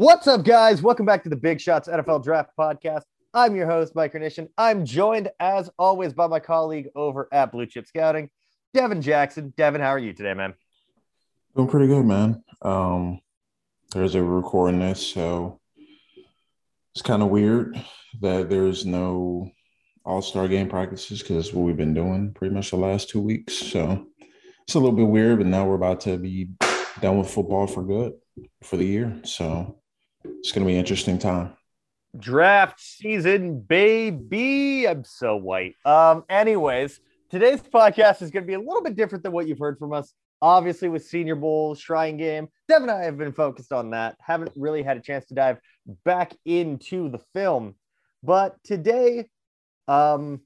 What's up, guys? Welcome back to the Big Shots NFL Draft Podcast. I'm your host, Mike Renician. I'm joined, as always, by my colleague over at Blue Chip Scouting, Devin Jackson. Devin, how are you today, man? Doing pretty good, man. Um, there's a recording this, so it's kind of weird that there's no All Star game practices because that's what we've been doing pretty much the last two weeks. So it's a little bit weird, but now we're about to be done with football for good for the year. So it's going to be interesting time. Draft season, baby. I'm so white. Um, anyways, today's podcast is going to be a little bit different than what you've heard from us. Obviously, with Senior Bowl, Shrine Game, Devin and I have been focused on that. Haven't really had a chance to dive back into the film, but today, um,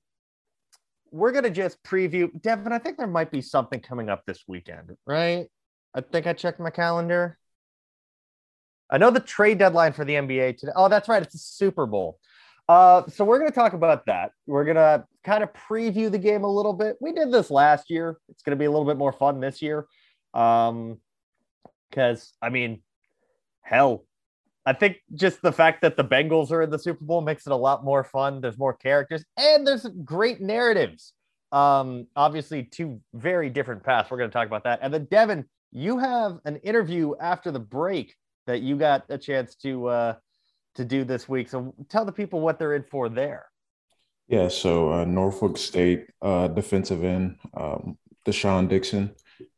we're gonna just preview. Devin, I think there might be something coming up this weekend, right? I think I checked my calendar. I know the trade deadline for the NBA today. Oh, that's right. It's a Super Bowl. Uh, so we're going to talk about that. We're going to kind of preview the game a little bit. We did this last year. It's going to be a little bit more fun this year. Um, because I mean, hell, I think just the fact that the Bengals are in the Super Bowl makes it a lot more fun. There's more characters and there's great narratives. Um, obviously, two very different paths. We're going to talk about that. And then, Devin, you have an interview after the break that you got a chance to uh, to do this week. So tell the people what they're in for there. Yeah, so uh, Norfolk State uh, defensive end, um, De'Shaan Dixon,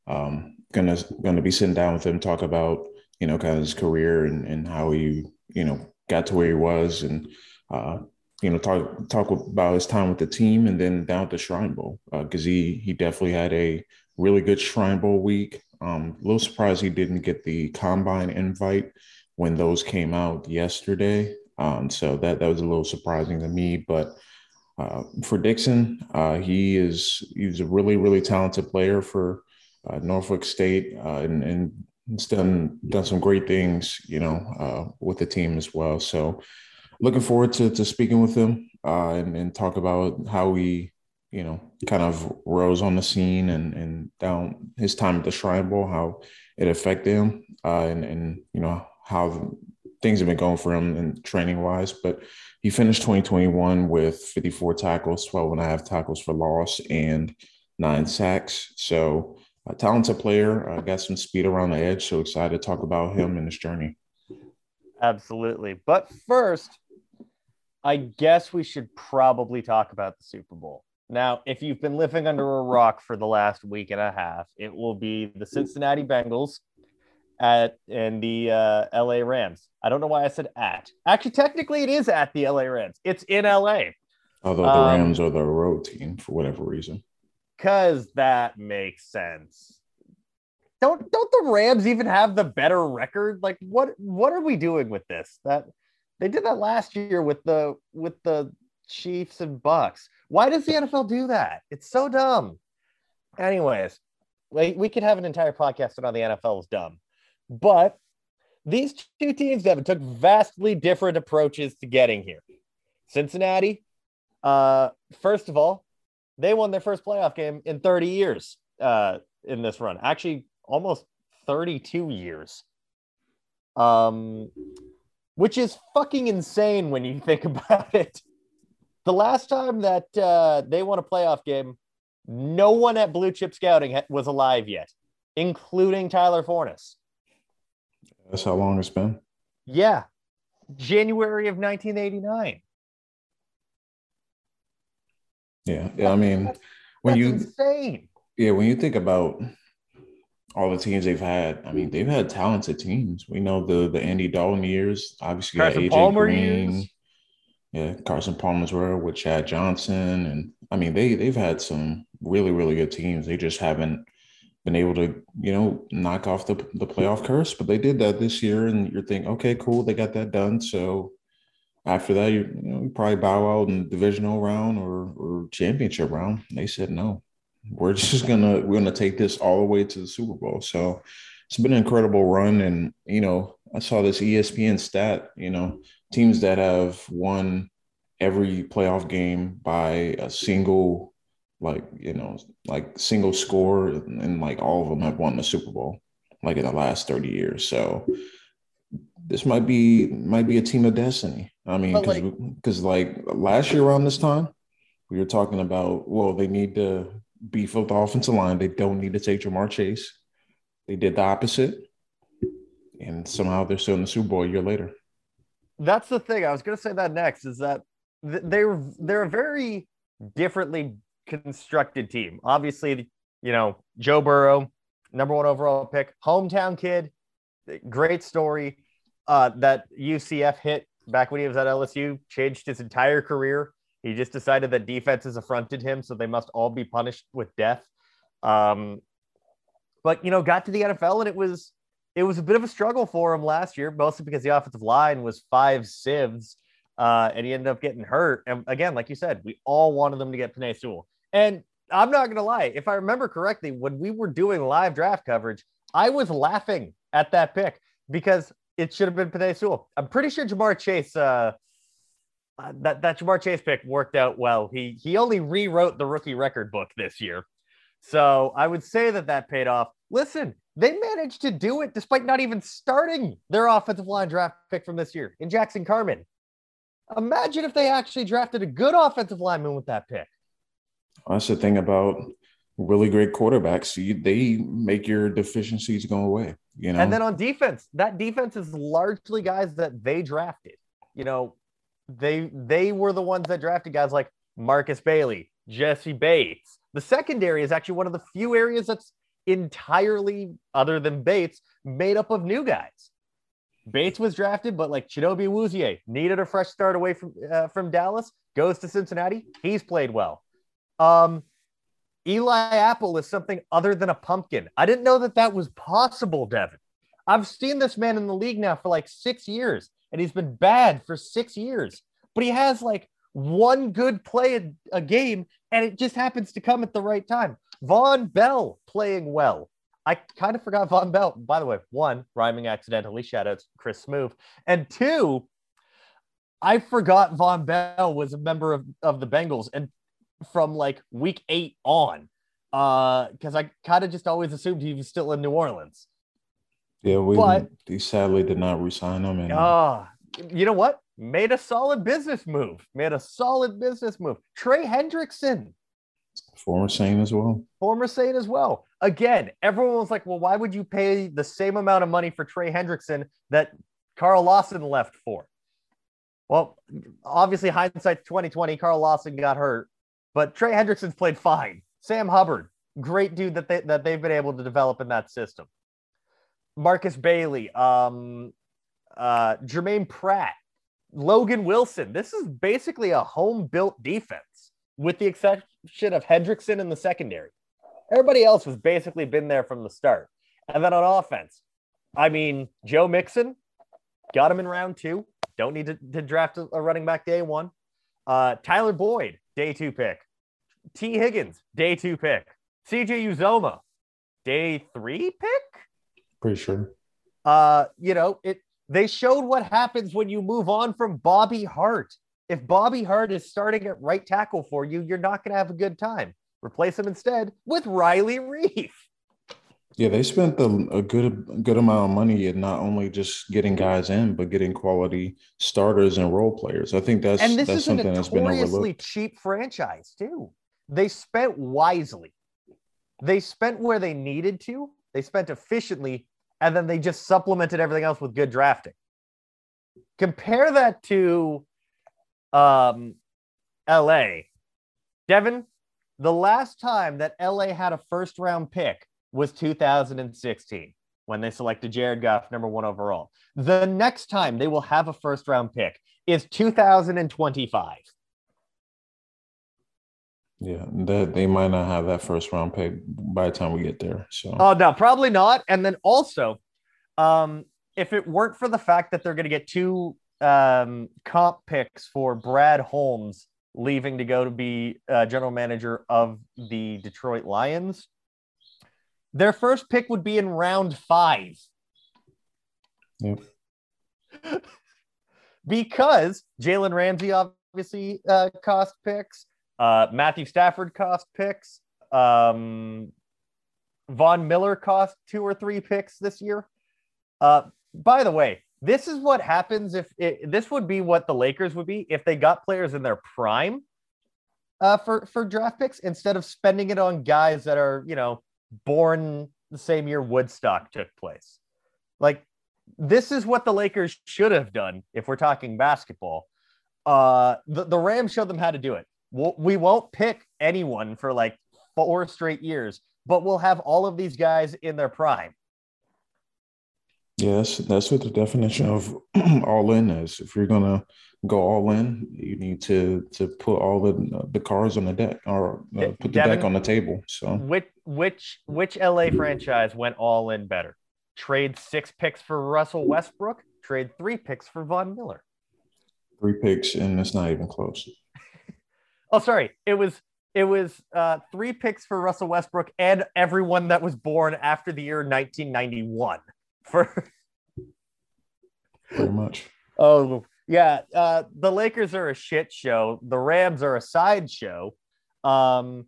um, gonna gonna be sitting down with him, talk about you know kind of his career and, and how he you know got to where he was, and uh, you know talk talk about his time with the team, and then down at the Shrine Bowl because uh, he he definitely had a really good Shrine Bowl week. Um, a little surprised he didn't get the combine invite when those came out yesterday. Um, so that that was a little surprising to me. But uh, for Dixon, uh, he is he's a really really talented player for uh, Norfolk State, uh, and and he's done done some great things, you know, uh, with the team as well. So looking forward to to speaking with him uh, and and talk about how he you know, kind of rose on the scene and and down his time at the Shrine Bowl, how it affected him, uh, and and you know how things have been going for him and training wise. But he finished 2021 with 54 tackles, 12 and a half tackles for loss, and nine sacks. So a talented player, uh, got some speed around the edge. So excited to talk about him and his journey. Absolutely. But first, I guess we should probably talk about the Super Bowl. Now, if you've been living under a rock for the last week and a half, it will be the Cincinnati Bengals at and the uh, LA Rams. I don't know why I said at. Actually, technically, it is at the LA Rams. It's in LA. Although the um, Rams are the road team for whatever reason. Because that makes sense. Don't don't the Rams even have the better record? Like what what are we doing with this? That they did that last year with the with the Chiefs and Bucs. Why does the NFL do that? It's so dumb. Anyways, we, we could have an entire podcast on the NFL is dumb. But these two teams, Devin, took vastly different approaches to getting here. Cincinnati, uh, first of all, they won their first playoff game in 30 years uh, in this run. Actually, almost 32 years. Um, which is fucking insane when you think about it. The last time that uh, they won a playoff game, no one at Blue Chip Scouting was alive yet, including Tyler Forness. That's how long it's been. Yeah, January of 1989. Yeah, yeah. I mean, when That's you insane. Yeah, when you think about all the teams they've had, I mean, they've had talented teams. We know the the Andy Dalton years, obviously Carson AJ Palmer Green. years. Yeah, Carson Palmer's were with Chad Johnson, and I mean they they've had some really really good teams. They just haven't been able to, you know, knock off the, the playoff curse. But they did that this year, and you're thinking, okay, cool, they got that done. So after that, you, you know, probably bow out in divisional round or or championship round. They said no. We're just gonna we're gonna take this all the way to the Super Bowl. So it's been an incredible run, and you know, I saw this ESPN stat. You know, teams that have won every playoff game by a single like you know like single score and, like all of them have won the super bowl like in the last 30 years. So this might be might be a team of destiny. I mean because like, like last year around this time we were talking about well they need to beef up the offensive line. They don't need to take ja'marr chase. They did the opposite and somehow they're still in the super bowl a year later that's the thing i was going to say that next is that they're they're a very differently constructed team. Obviously, you know, Joe Burrow, number one overall pick, hometown kid, great story. Uh, that UCF hit back when he was at LSU changed his entire career. He just decided that defenses affronted him, so they must all be punished with death. Um, but you know, got to the NFL and it was it was a bit of a struggle for him last year, mostly because the offensive line was five sieves, uh, and he ended up getting hurt. And again, like you said, we all wanted them to get Penei Sewell. And I'm not going to lie, if I remember correctly, when we were doing live draft coverage, I was laughing at that pick because it should have been Penei Sewell. I'm pretty sure Ja'Marr Chase, uh, that, that Ja'Marr Chase pick worked out well. He, he only rewrote the rookie record book this year. So I would say that that paid off. Listen, they managed to do it despite not even starting their offensive line draft pick from this year in Jackson Carman. Imagine if they actually drafted a good offensive lineman with that pick. That's the thing about really great quarterbacks. You, they make your deficiencies go away. You know. And then on defense, that defense is largely guys that they drafted. You know, they they were the ones that drafted guys like Markus Bailey, Jessie Bates. The secondary is actually one of the few areas that's entirely, other than Bates, made up of new guys. Bates was drafted, but like Chidobe Awuzie needed a fresh start away from uh, from Dallas, goes to Cincinnati. He's played well. Um, Eli Apple is something other than a pumpkin. I didn't know that that was possible, Devin. I've seen this man in the league now for like six years, and he's been bad for six years, but he has like one good play a, a game, and it just happens to come at the right time. Vonn Bell playing well. I kind of forgot Vonn Bell. By the way, one, rhyming accidentally, shout out to Chris Smoove. And two, I forgot Vonn Bell was a member of, of the Bengals. And from like week eight on because uh, I kind of just always assumed he was still in New Orleans. Yeah, we but, he sadly did not resign him. And uh, you know what? Made a solid business move. Made a solid business move. Trey Hendrickson, former Saint as well. Former Saint as well. Again, everyone was like, "Well, why would you pay the same amount of money for Trey Hendrickson that Carl Lawson left for?" Well, obviously, hindsight 2020, Carl Lawson got hurt. But Trey Hendrickson's played fine. Sam Hubbard, great dude that they that they've been able to develop in that system. Markus Bailey, um, uh, Germaine Pratt, Logan Wilson. This is basically a home built defense, with the exception of Hendrickson in the secondary. Everybody else has basically been there from the start. And then on offense, I mean, Joe Mixon got him in round two. Don't need to, to draft a running back day one. Uh, Tyler Boyd, day two pick. Tee Higgins, day two pick. CJ Uzomah, day three pick. Pretty sure. Uh, you know, it they showed what happens when you move on from Bobby Hart. If Bobby Hart is starting at right tackle for you, you're not going to have a good time. Replace him instead with Riley Reiff. Yeah, they spent the, a good good amount of money in not only just getting guys in, but getting quality starters and role players. I think that's and this that's is something a that's been overlooked. cheap franchise too. They spent wisely. They spent where they needed to. They spent efficiently, and then they just supplemented everything else with good drafting. Compare that to um, LA. Devin, the last time that LA had a first round pick was 2016 when they selected Jared Goff number one overall. The next time they will have a first round pick is 2025. Yeah, that they might not have that first round pick by the time we get there. So Oh no, probably not. And then also, um, if it weren't for the fact that they're going to get two um, comp picks for Brad Holmes leaving to go to be uh, general manager of the Detroit Lions, their first pick would be in round five. Yep. because Jalen Ramsey obviously uh, cost picks, uh, Matthew Stafford cost picks, um, Von Miller cost two or three picks this year. Uh, by the way, this is what happens if it, this would be what the Lakers would be if they got players in their prime uh, for for draft picks instead of spending it on guys that are you know born the same year Woodstock took place. Like this is what the Lakers should have done if we're talking basketball. Uh, the, the Rams showed them how to do it. We'll, we won't pick anyone for like four straight years, but we'll have all of these guys in their prime. Yes, that's what the definition of all in is. If you're gonna go all in, you need to to put all the the cards on the deck or uh, put the Devin, deck on the table. So which which which LA franchise went all in better? Trade six picks for Russell Westbrook. Trade three picks for Von Miller. Three picks, and it's not even close. Oh, sorry. It was it was uh, three picks for Russell Westbrook and everyone that was born after the year 1991 for pretty much. Oh yeah, uh, the Lakers are a shit show. The Rams are a sideshow. Um,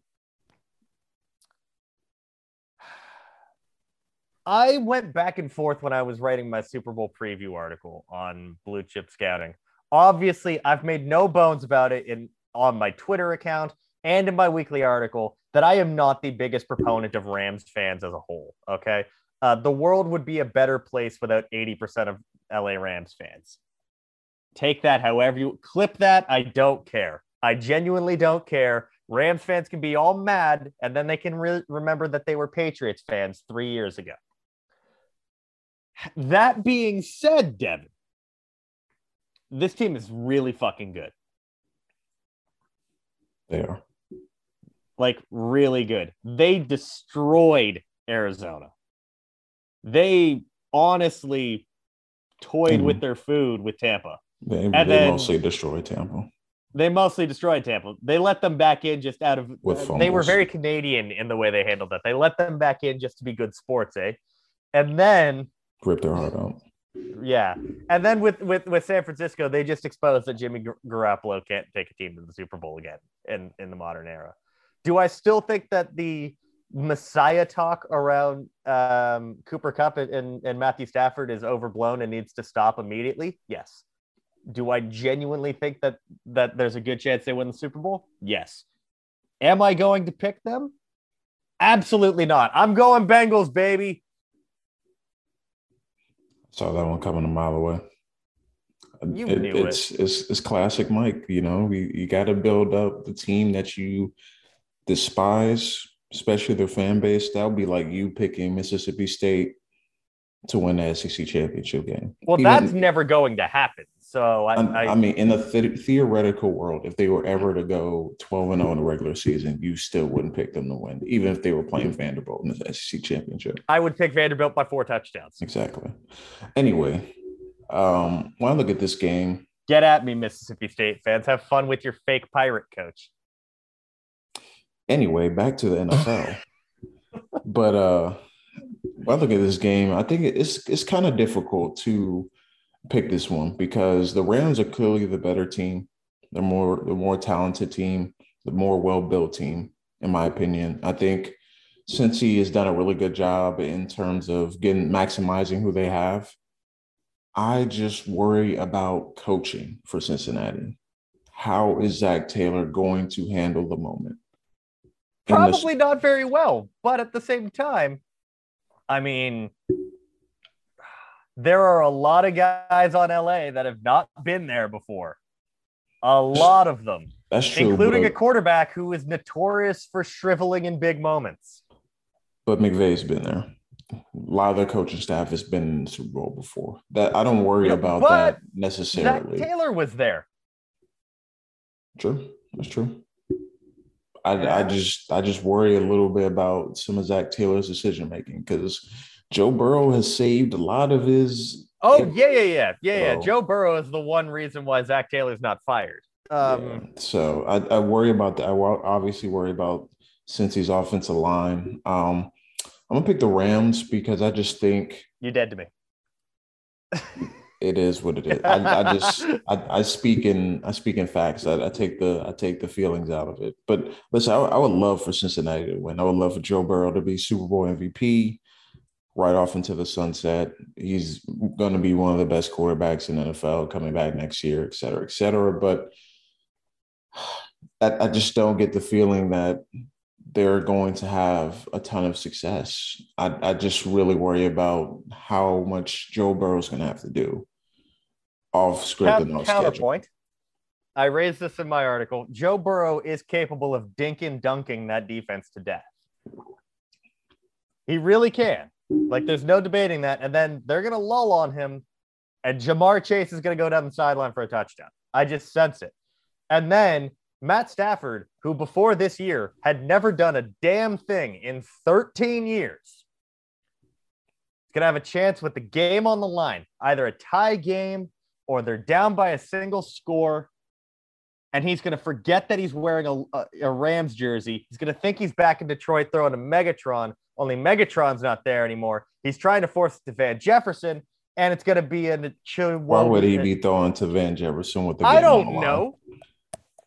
I went back and forth when I was writing my Super Bowl preview article on Blue Chip Scouting. Obviously, I've made no bones about it in on my Twitter account and in my weekly article that I am not the biggest proponent of Rams fans as a whole. Okay, uh, the world would be a better place without 80% of LA Rams fans. Take that however you clip that. I don't care. I genuinely don't care. Rams fans can be all mad and then they can re- remember that they were Patriots fans three years ago. That being said, Devin, this team is really fucking good. They are. Like, really good. They destroyed Arizona. They honestly toyed mm. with their food with Tampa. They, and they then, mostly destroyed Tampa. They mostly destroyed Tampa. They let them back in just out of. With uh, they were very Canadian in the way they handled that. They let them back in just to be good sports, eh? And then rip their heart out. Yeah, and then with with with San Francisco, they just exposed that Jimmy Garoppolo can't take a team to the Super Bowl again in in the modern era. Do I still think that the messiah talk around um, Cooper Kupp and, and Matthew Stafford is overblown and needs to stop immediately? Yes. Do I genuinely think that that there's a good chance they win the Super Bowl? Yes. Am I going to pick them? Absolutely not. I'm going Bengals, baby. Saw that one coming a mile away. You it, knew it's, it. It's, it's classic Mike. You know, you, you got to build up the team that you despise especially their fan base, that would be like you picking Mississippi State to win the SEC championship game. Well, Even, that's never going to happen. So I, I, I mean, in the th- theoretical world, if they were ever to go 12 and 0 in the regular season, you still wouldn't pick them to win, even if they were playing Vanderbilt in the SEC championship. I would pick Vanderbilt by four touchdowns. Exactly. Anyway, um, when I look at this game, get at me, Mississippi State fans. Have fun with your fake pirate coach. Anyway, back to the NFL. but uh when I look at this game, I think it's it's kind of difficult to pick this one because the Rams are clearly the better team. The more the more talented team, the more well-built team, in my opinion. I think Cincy has done a really good job in terms of getting maximizing who they have. I just worry about coaching for Cincinnati. How is Zac Taylor going to handle the moment? Probably this... not very well, but at the same time, I mean, there are a lot of guys on LA that have not been there before. A lot of them. That's true. Including but... a quarterback who is notorious for shriveling in big moments. But McVay's been there. A lot of their coaching staff has been in the Super Bowl before. That I don't worry yeah, about that necessarily. Zac Taylor was there. True. That's true. I, I just I just worry a little bit about some of Zac Taylor's decision making because Joe Burrow has saved a lot of his. Oh yeah, yeah, yeah, yeah, yeah. Joe Burrow is the one reason why Zac Taylor's not fired. Um, yeah. So I, I worry about that. I obviously worry about Cincy's offensive line. Um, I'm gonna pick the Rams because I just think you're dead to me. it is what it is. I, I just I, I, speak in I speak in facts. I, I, take the I take the feelings out of it. But listen, I, I, would love for Cincinnati to win. I would love for Joe Burrow to be Super Bowl MVP, right off into the sunset. He's going to be one of the best quarterbacks in NFL coming back next year, et cetera, et cetera. But I, I just don't get the feeling that they're going to have a ton of success. I, I just really worry about how much Joe Burrow's going to have to do off script and off counterpoint. Schedule. I raised this in my article. Joe Burrow is capable of dinking dunking that defense to death. He really can. Like, there's no debating that. And then they're to lull on him, and Ja'Marr Chase is to go down the sideline for a touchdown. I just sense it. And then Matt Stafford, who before this year had never done a damn thing in 13 years, is to have a chance with the game on the line, either a tie game or they're down by a single score. And he's going to forget that he's wearing a, a, a Rams jersey. He's going to think he's back in Detroit throwing a Megatron, only Megatron's not there anymore. He's trying to force it to Van Jefferson, and it's going to be in the. Why would he be throwing to Van Jefferson with the? I don't know. Because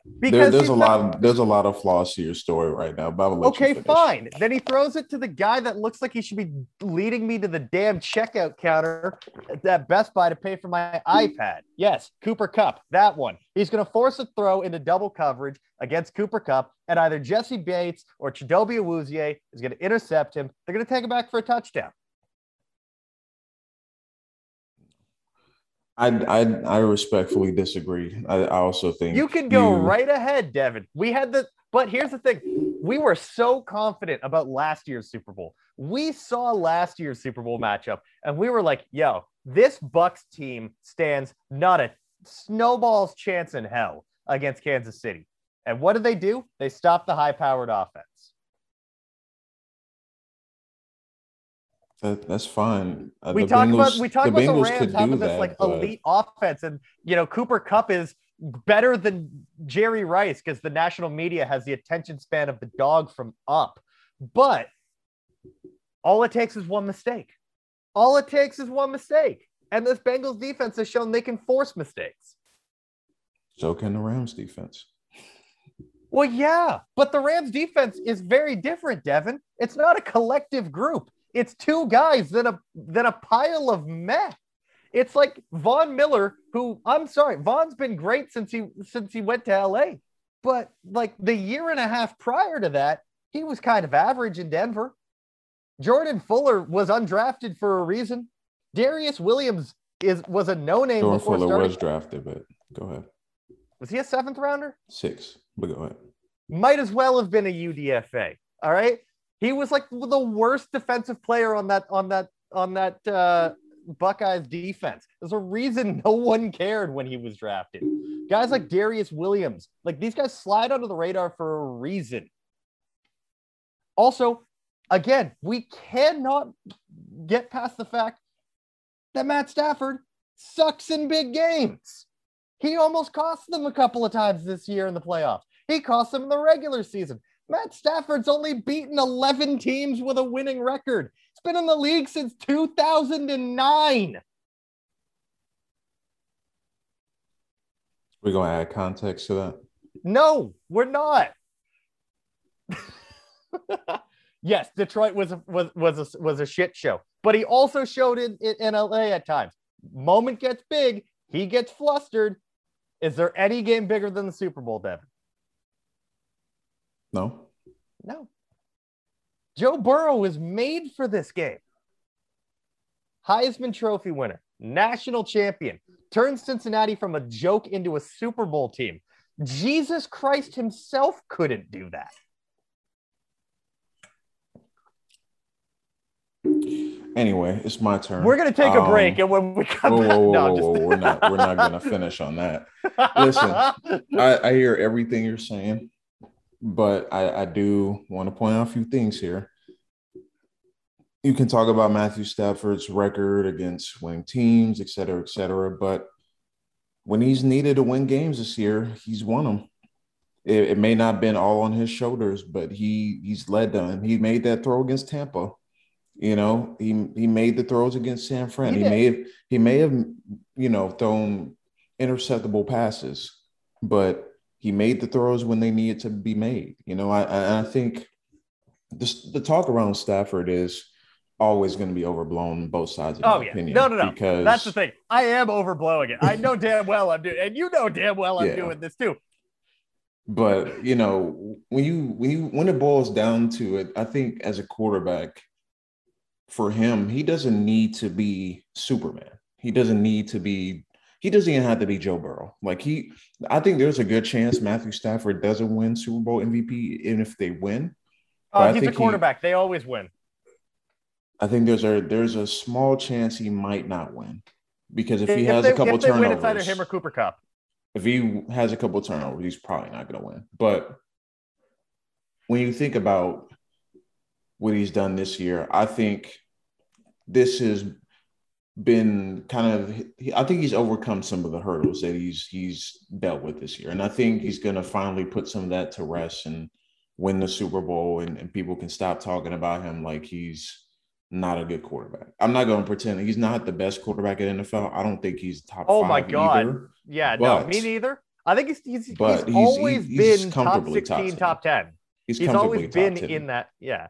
there, there's a not, lot of there's a lot of flaws to your story right now. But okay, fine. Then he throws it to the guy that looks like he should be leading me to the damn checkout counter at Best Buy to pay for my iPad. Yes, Cooper Kupp, that one. He's going to force a throw into double coverage against Cooper Kupp, and either Jessie Bates or Chidobe Awuzie is going to intercept him. They're going to take him back for a touchdown. I, I I respectfully disagree. I, I also think you can go you... right ahead, Devin. We had the, but here's the thing: we were so confident about last year's Super Bowl. We saw last year's Super Bowl matchup, and we were like, "Yo, this Bucs team stands not a snowball's chance in hell against Kansas City." And what did they do? They stopped the high-powered offense. That, that's fine. Uh, we talked about we talked about the Rams having this that, like but... elite offense, and you know Cooper Kupp is better than Jerry Rice because the national media has the attention span of the dog from up. But all it takes is one mistake. All it takes is one mistake, and this Bengals defense has shown they can force mistakes. So can the Rams defense. Well, yeah, but the Rams defense is very different, Devin. It's not a collective group. It's two guys than a than a pile of meh. It's like Von Miller, who I'm sorry, Von's been great since he since he went to LA. But like the year and a half prior to that, he was kind of average in Denver. Jordan Fuller was undrafted for a reason. Darious Williams is was a no-name. Jordan Fuller starting. was drafted, but go ahead. Was he a seventh rounder? Six, but go ahead. Might as well have been a UDFA. All right. He was like the worst defensive player on that on that on that uh, Buckeyes defense. There's a reason no one cared when he was drafted. Guys like Darious Williams, like these guys slide under the radar for a reason. Also, again, we cannot get past the fact that Matt Stafford sucks in big games. He almost cost them a couple of times this year in the playoffs. He cost them in the regular season. Matt Stafford's only beaten 11 teams with a winning record. He's been in the league since 2009. We're going to add context to that? No, we're not. yes, Detroit was a, was was a, was a shit show, but he also showed in, in, in LA at times. Moment gets big, he gets flustered. Is there any game bigger than the Super Bowl, Devin? No. No. Joe Burrow was made for this game. Heisman Trophy winner, national champion, turned Cincinnati from a joke into a Super Bowl team. Jesus Christ himself couldn't do that. Anyway, it's my turn. We're gonna take um, a break, and when we come whoa, back, whoa, no, whoa, we're not. We're not gonna finish on that. Listen, I, I hear everything you're saying. But I, I do want to point out a few things here. You can talk about Matthew Stafford's record against winning teams, et cetera, et cetera. But when he's needed to win games this year, he's won them. It, it may not have been all on his shoulders, but he he's led them. He made that throw against Tampa. You know, he he made the throws against San Fran. He, he may have he may have you know thrown interceptable passes, but he made the throws when they needed to be made. You know, I I think this, the talk around Stafford is always going to be overblown both sides of oh, yeah. opinion. No, no, no. Because that's the thing. I am overblowing it. I know damn well I'm doing, and you know damn well I'm yeah. doing this too. But you know, when you when you when it boils down to it, I think as a quarterback, for him, he doesn't need to be Superman. He doesn't need to be. He doesn't even have to be Joe Burrow. Like he, I think there's a good chance Matthew Stafford doesn't win Super Bowl MVP, even if they win. Oh, he's a quarterback. He, they always win. I think there's a there's a small chance he might not win because if, if he has they, a couple if turnovers, win, it's either him or Cooper Kupp. If he has a couple turnovers, he's probably not going to win. But when you think about what he's done this year, I think this has been kind of I think he's overcome some of the hurdles that he's he's dealt with this year. And I think he's going to finally put some of that to rest and win the Super Bowl and, and people can stop talking about him like he's not a good quarterback. I'm not going to pretend he's not the best quarterback at NFL. I don't think he's top. Oh my god! Either, yeah, but, no, me neither. I think he's he's, he's, he's always he's, been top 16, top 10. He's, he's always been 10. in that. Yeah,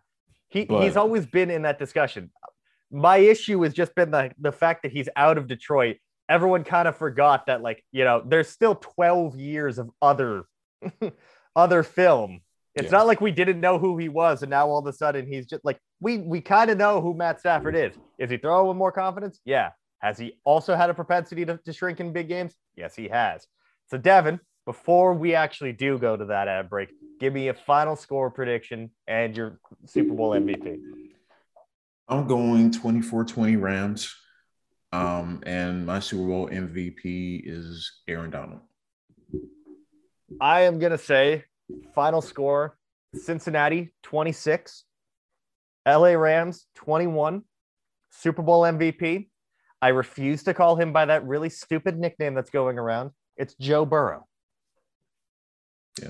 he but, he's always been in that discussion. My issue has just been the the fact that he's out of Detroit. Everyone kind of forgot that, like you know, there's still 12 years of other other film it's yeah. not like we didn't know who he was, and now all of a sudden he's just like we we kind of know who Matt Stafford is. Is he throwing with more confidence? Yeah. Has he also had a propensity to, to shrink in big games? Yes, he has. So Devin, before we actually do go to that ad break, give me a final score prediction and your Super Bowl MVP. I'm going 24-20 Rams. Um, and my Super Bowl MVP is Aaron Donald. I am gonna say Final score Cincinnati 26, LA Rams 21, Super Bowl MVP. I refuse to call him by that really stupid nickname that's going around. It's Joe Burrow. Yeah.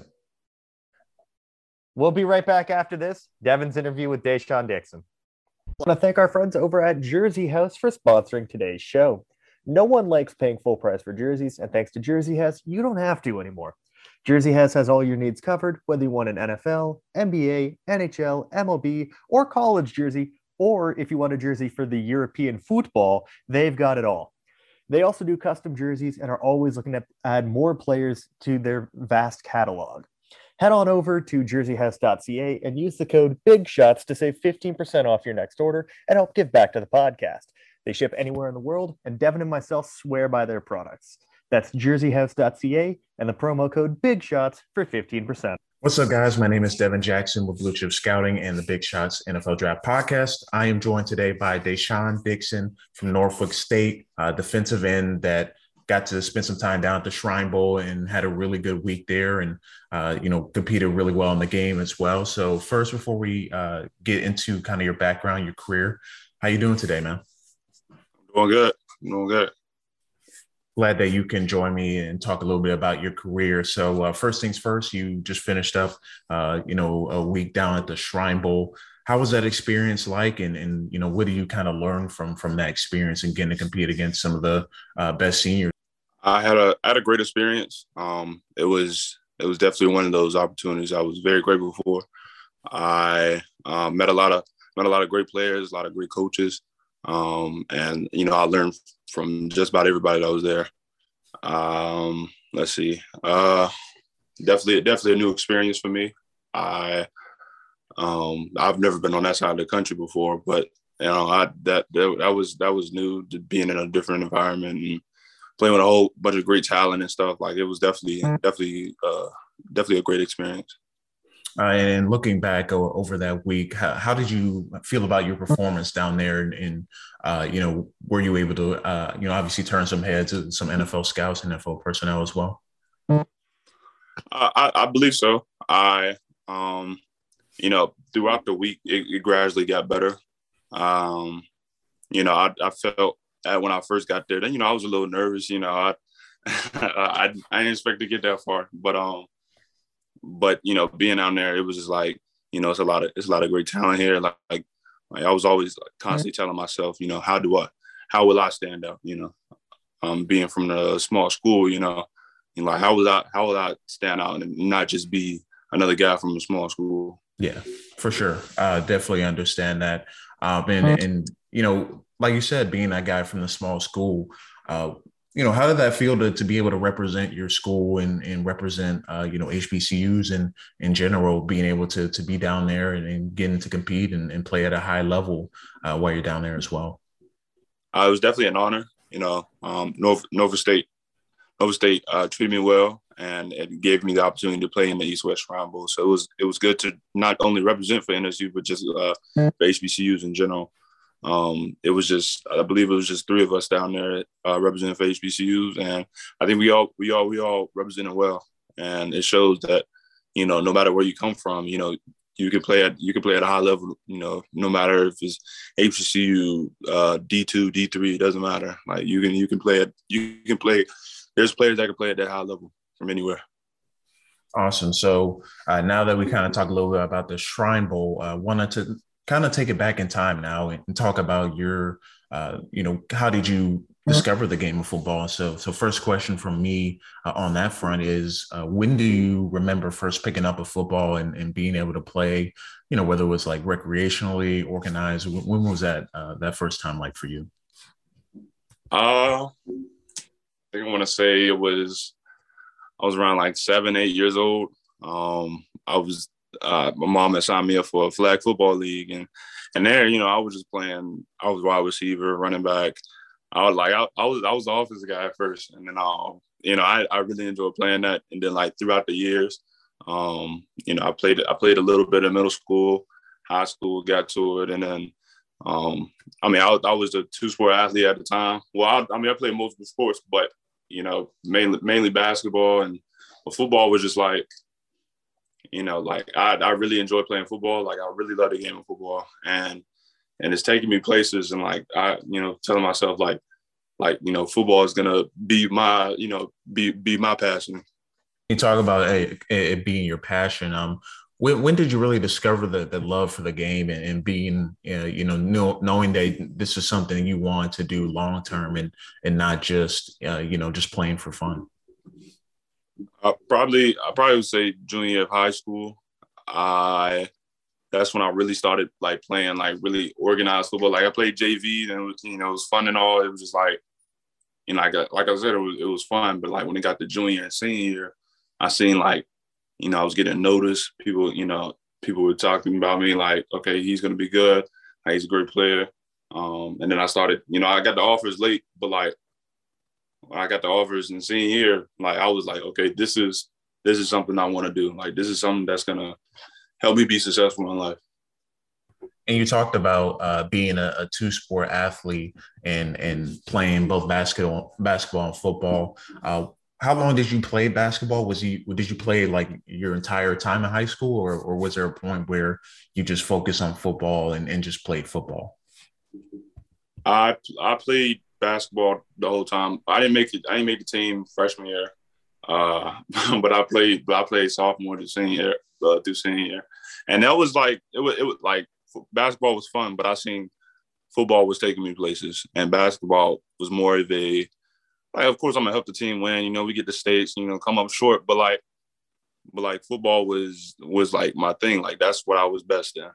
We'll be right back after this. Devin's interview with De'Shaan Dixon. I want to thank our friends over at Jersey House for sponsoring today's show. No one likes paying full price for jerseys, and thanks to Jersey House, you don't have to anymore. Jersey House has all your needs covered, whether you want an NFL, NBA, NHL, MLB, or college jersey, or if you want a jersey for the European football, they've got it all. They also do custom jerseys and are always looking to add more players to their vast catalog. Head on over to jerseyhouse.ca and use the code BIGSHOTS to save 15% off your next order and help give back to the podcast. They ship anywhere in the world, and Devin and myself swear by their products. That's jerseyhouse.ca and the promo code Big Shots for 15%. What's up, guys? My name is Devin Jackson with Blue Chip Scouting and the Big Shots NFL Draft Podcast. I am joined today by De'Shaan Dixon from Norfolk State, uh, defensive end that got to spend some time down at the Shrine Bowl and had a really good week there and, uh, you know, competed really well in the game as well. So first, before we uh, get into kind of your background, your career, how you doing today, man? Doing good. Doing good glad that you can join me and talk a little bit about your career. So, uh, first things first, you just finished up, uh, you know, a week down at the Shrine Bowl. How was that experience like, and and you know, what do you kind of learn from from that experience and getting to compete against some of the uh, best seniors? I had a I had a great experience. Um, it was it was definitely one of those opportunities I was very grateful for. I uh, met a lot of met a lot of great players, a lot of great coaches, um, and you know I learned from just about everybody that was there. Um, let's see. Uh, definitely, definitely a new experience for me. I, um, I've never been on that side of the country before, but you know, I that that, that was that was new to being in a different environment and playing with a whole bunch of great talent and stuff. Like it was definitely, definitely, uh, definitely a great experience. Uh, and looking back over that week, how, how, did you feel about your performance down there? And, uh, you know, were you able to, uh, you know, obviously turn some heads, some NFL scouts, and NFL personnel as well? I, I believe so. I Um, you know, throughout the week, it, it gradually got better. Um, you know, I, I felt that when I first got there, then you know, I was a little nervous. You know, I I, I didn't expect to get that far, but um, but you know, being down there, it was just like you know, it's a lot of it's a lot of great talent here. Like, like, like I was always like constantly telling myself, you know, how do I, how will I stand out? You know, um, being from the small school, you know, you know, like how will I how will I stand out and not just be another guy from a small school? Yeah, for sure. Uh, definitely understand that. Um, and and you know, like you said, being that guy from the small school, uh, you know, how did that feel to, to be able to represent your school and, and represent, uh, you know, HBCUs and in general, being able to, to be down there and, and getting to compete and, and play at a high level uh, while you're down there as well? Uh, it was definitely an honor. You know, um, Nova, Nova State, Nova State uh, treated me well and it gave me the opportunity to play in the East West Bowl. So it was it was good to not only represent for NSU but just uh, for HBCUs in general. Um, it was just I believe it was just three of us down there uh, representing for HBCUs, and I think we all we all we all represented well, and it shows that you know no matter where you come from, you know you can play at you can play at a high level. You know, no matter if it's HBCU, uh, D two, D three, it doesn't matter. Like you can you can play at you can play. There's players that can play at that high level from anywhere. Awesome. So uh, now that we kind of talk a little bit about the Shrine Bowl, uh, wanted to kind of take it back in time now and, talk about your, uh, you know, how did you discover the game of football? So, so first question from me uh, on that front is, uh, when do you remember first picking up a football and, and, being able to play? You know, whether it was like recreationally organized. When was that uh, that first time like for you? Uh, I think I want to say it was I was around like seven, eight years old. Um, I was uh, my mom had signed me up for a flag football league, and and there, you know, I was just playing. I was wide receiver, running back. I was like, I, I was I was the offensive guy at first, and then I, you know, I, I really enjoyed playing that. And then like throughout the years, um, you know, I played I played a little bit in middle school, high school, got to it, and then um, I mean, I, I was a two sport athlete at the time. Well, I, I mean, I played multiple sports, but you know, mainly mainly basketball and football was just like, you know, like I, I really enjoy playing football. Like I really love the game of football, and and it's taking me places. And like I, you know, telling myself like, like you know, football is gonna be my, you know, be be my passion. You talk about it, it being your passion. Um, when, when did you really discover the, the love for the game and, and being uh, you know know, knowing that this is something you want to do long term and and not just uh, you know just playing for fun probably i probably would say junior year of high school i that's when i really started like playing like really organized football like i played jv and it was you know it was fun and all it was just like you know like, like i said it was, it was fun but like when it got to junior and senior year i seen like you know, I was getting noticed. People, you know, people were talking about me like, okay, he's gonna be good. he's a great player. Um, and then I started, you know, I got the offers late, but like when I got the offers and seeing here, like I was like, okay, this is this is something I want to do. Like this is something that's gonna help me be successful in life. And you talked about uh, being a, a, two sport athlete and and playing both basketball, basketball and football. Uh, how long did you play basketball? Was you did you play like your entire time in high school, or or was there a point where you just focused on football and, and just played football? I I played basketball the whole time. I didn't make it. I didn't make the team freshman year, uh, but I played. But I played sophomore to senior uh, through senior year, and that was like it was. It was like basketball was fun, but I seen football was taking me places, and basketball was more of a like of course I'm gonna help the team win. You know, we get the states, you know, come up short, but like, but like football was was like my thing. Like that's what I was best in.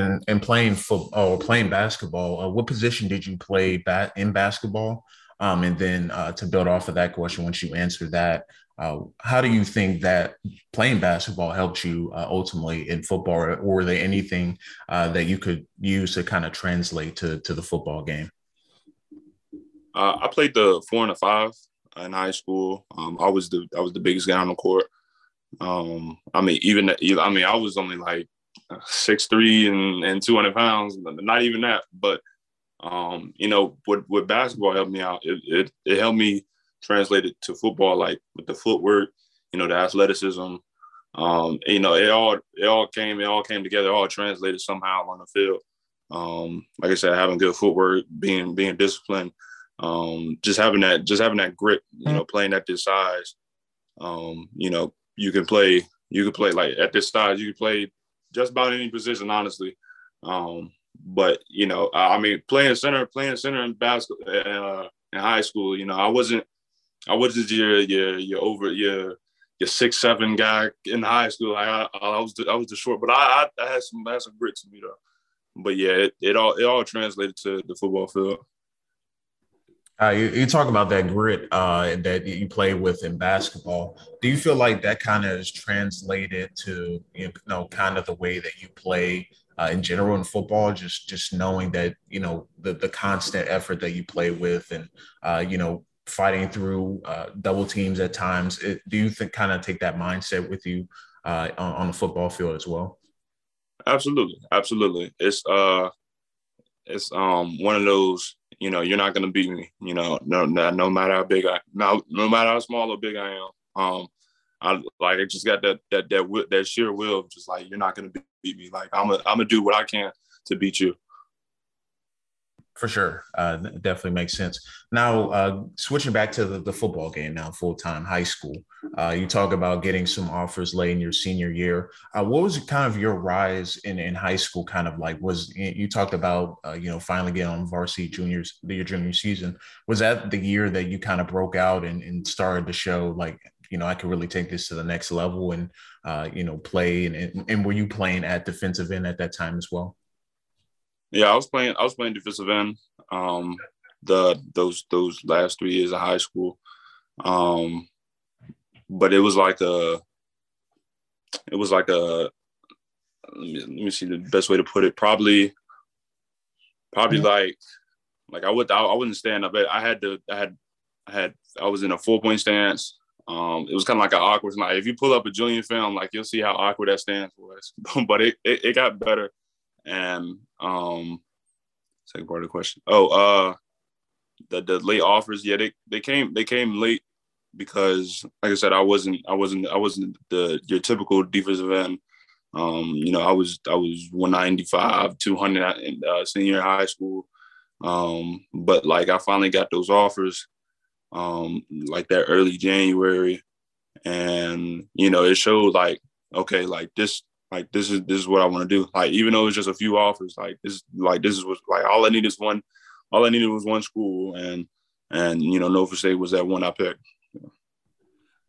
And and playing football or playing basketball, uh, what position did you play bat in basketball? Um, and then uh, to build off of that question, once you answer that, uh, how do you think that playing basketball helped you uh, ultimately in football, or were there anything uh, that you could use to kind of translate to to the football game? Uh, I played the four and a five in high school. Um, I was the I was the biggest guy on the court. Um, I mean, even I mean, I was only like six three and, and two hundred pounds. Not even that, but um, you know, what what basketball helped me out. It, it it helped me translate it to football, like with the footwork, you know, the athleticism, um, you know, it all it all came it all came together, all translated somehow on the field. Um, like I said, having good footwork, being being disciplined, um, just having that just having that grit, you know, playing at this size. Um, you know, you can play you can play like at this size, you can play just about any position, honestly. Um, but you know, I mean, playing center, playing center in basketball uh, in high school, you know, I wasn't, I wasn't your your your over your your six seven guy in high school. I I, was the, I was the short, but I, I, I had some had some grit to me though. But yeah, it, it all it all translated to the football field. Uh, you, you, talk about that grit uh, that you play with in basketball. Do you feel like that kind of is translated to you know kind of the way that you play uh, in general in football? Just just knowing that you know the the constant effort that you play with, and uh, you know fighting through uh, double teams at times. It, do you think kind of take that mindset with you uh, on, on the football field as well? Absolutely, absolutely. It's uh, it's um one of those you know, you're not gonna beat me. You know, no, no, no matter how big I, no, no matter how small or big I am. Um, I like I just got that that that that sheer will just like you're not gonna beat me. Like I'm a, I'm gonna do what I can to beat you for sure. Uh, definitely makes sense. Now, uh, switching back to the, the football game now, full time high school. Uh, you talk about getting some offers late in your senior year. Uh, what was kind of your rise in, in high school? Kind of like was you talked about uh, you know finally getting on varsity juniors your junior season. Was that the year that you kind of broke out and, and started to show like you know I could really take this to the next level and uh, you know play and, and were you playing at defensive end at that time as well? Yeah, I was playing. I was playing defensive end. Um, the those those last three years of high school, um, but it was like a, it was like a. Let me, let me see the best way to put it. Probably, probably mm-hmm. like, like I would I, I wouldn't stand up. I had to. I had. I had. I was in a four point stance. Um, it was kind of like an awkward. Like if you pull up a Julian film, like you'll see how awkward that stance was. but it, it, it got better. And um, second part of the question. Oh, uh, the the late offers. Yeah, they they came they came late because, like I said, I wasn't I wasn't I wasn't the your typical defensive end. Um, you know, I was I was 195, 200 in uh, senior high school. Um, but like I finally got those offers, um, like that early January, and you know, it showed like okay, like this like this is this is what I want to do. Like even though it's just a few offers, like this like this is what like all I need is one. All I needed was one school, and and you know Norfolk State was that one I picked.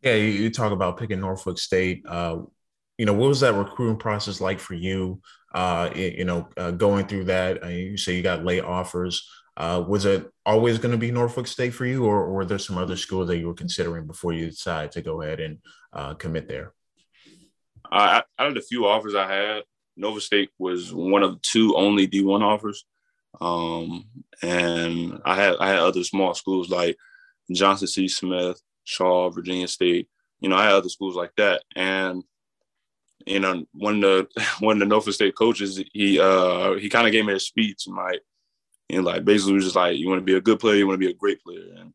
Yeah, you, you talk about picking Norfolk State. Uh, you know, what was that recruiting process like for you? Uh, you know, uh, going through that, uh, you say you got late offers. Uh, was it always going to be Norfolk State for you, or, or were there some other schools that you were considering before you decided to go ahead and uh, commit there? Out of the few offers I had, Nova State was one of two only D1 offers. Um, and I had I had other small schools like Johnson C. Smith, Shaw, Virginia State. You know, I had other schools like that. And you know, one of the one of the Nova State coaches, he uh he kind of gave me a speech and like, know, like basically was just like, you want to be a good player, you want to be a great player. And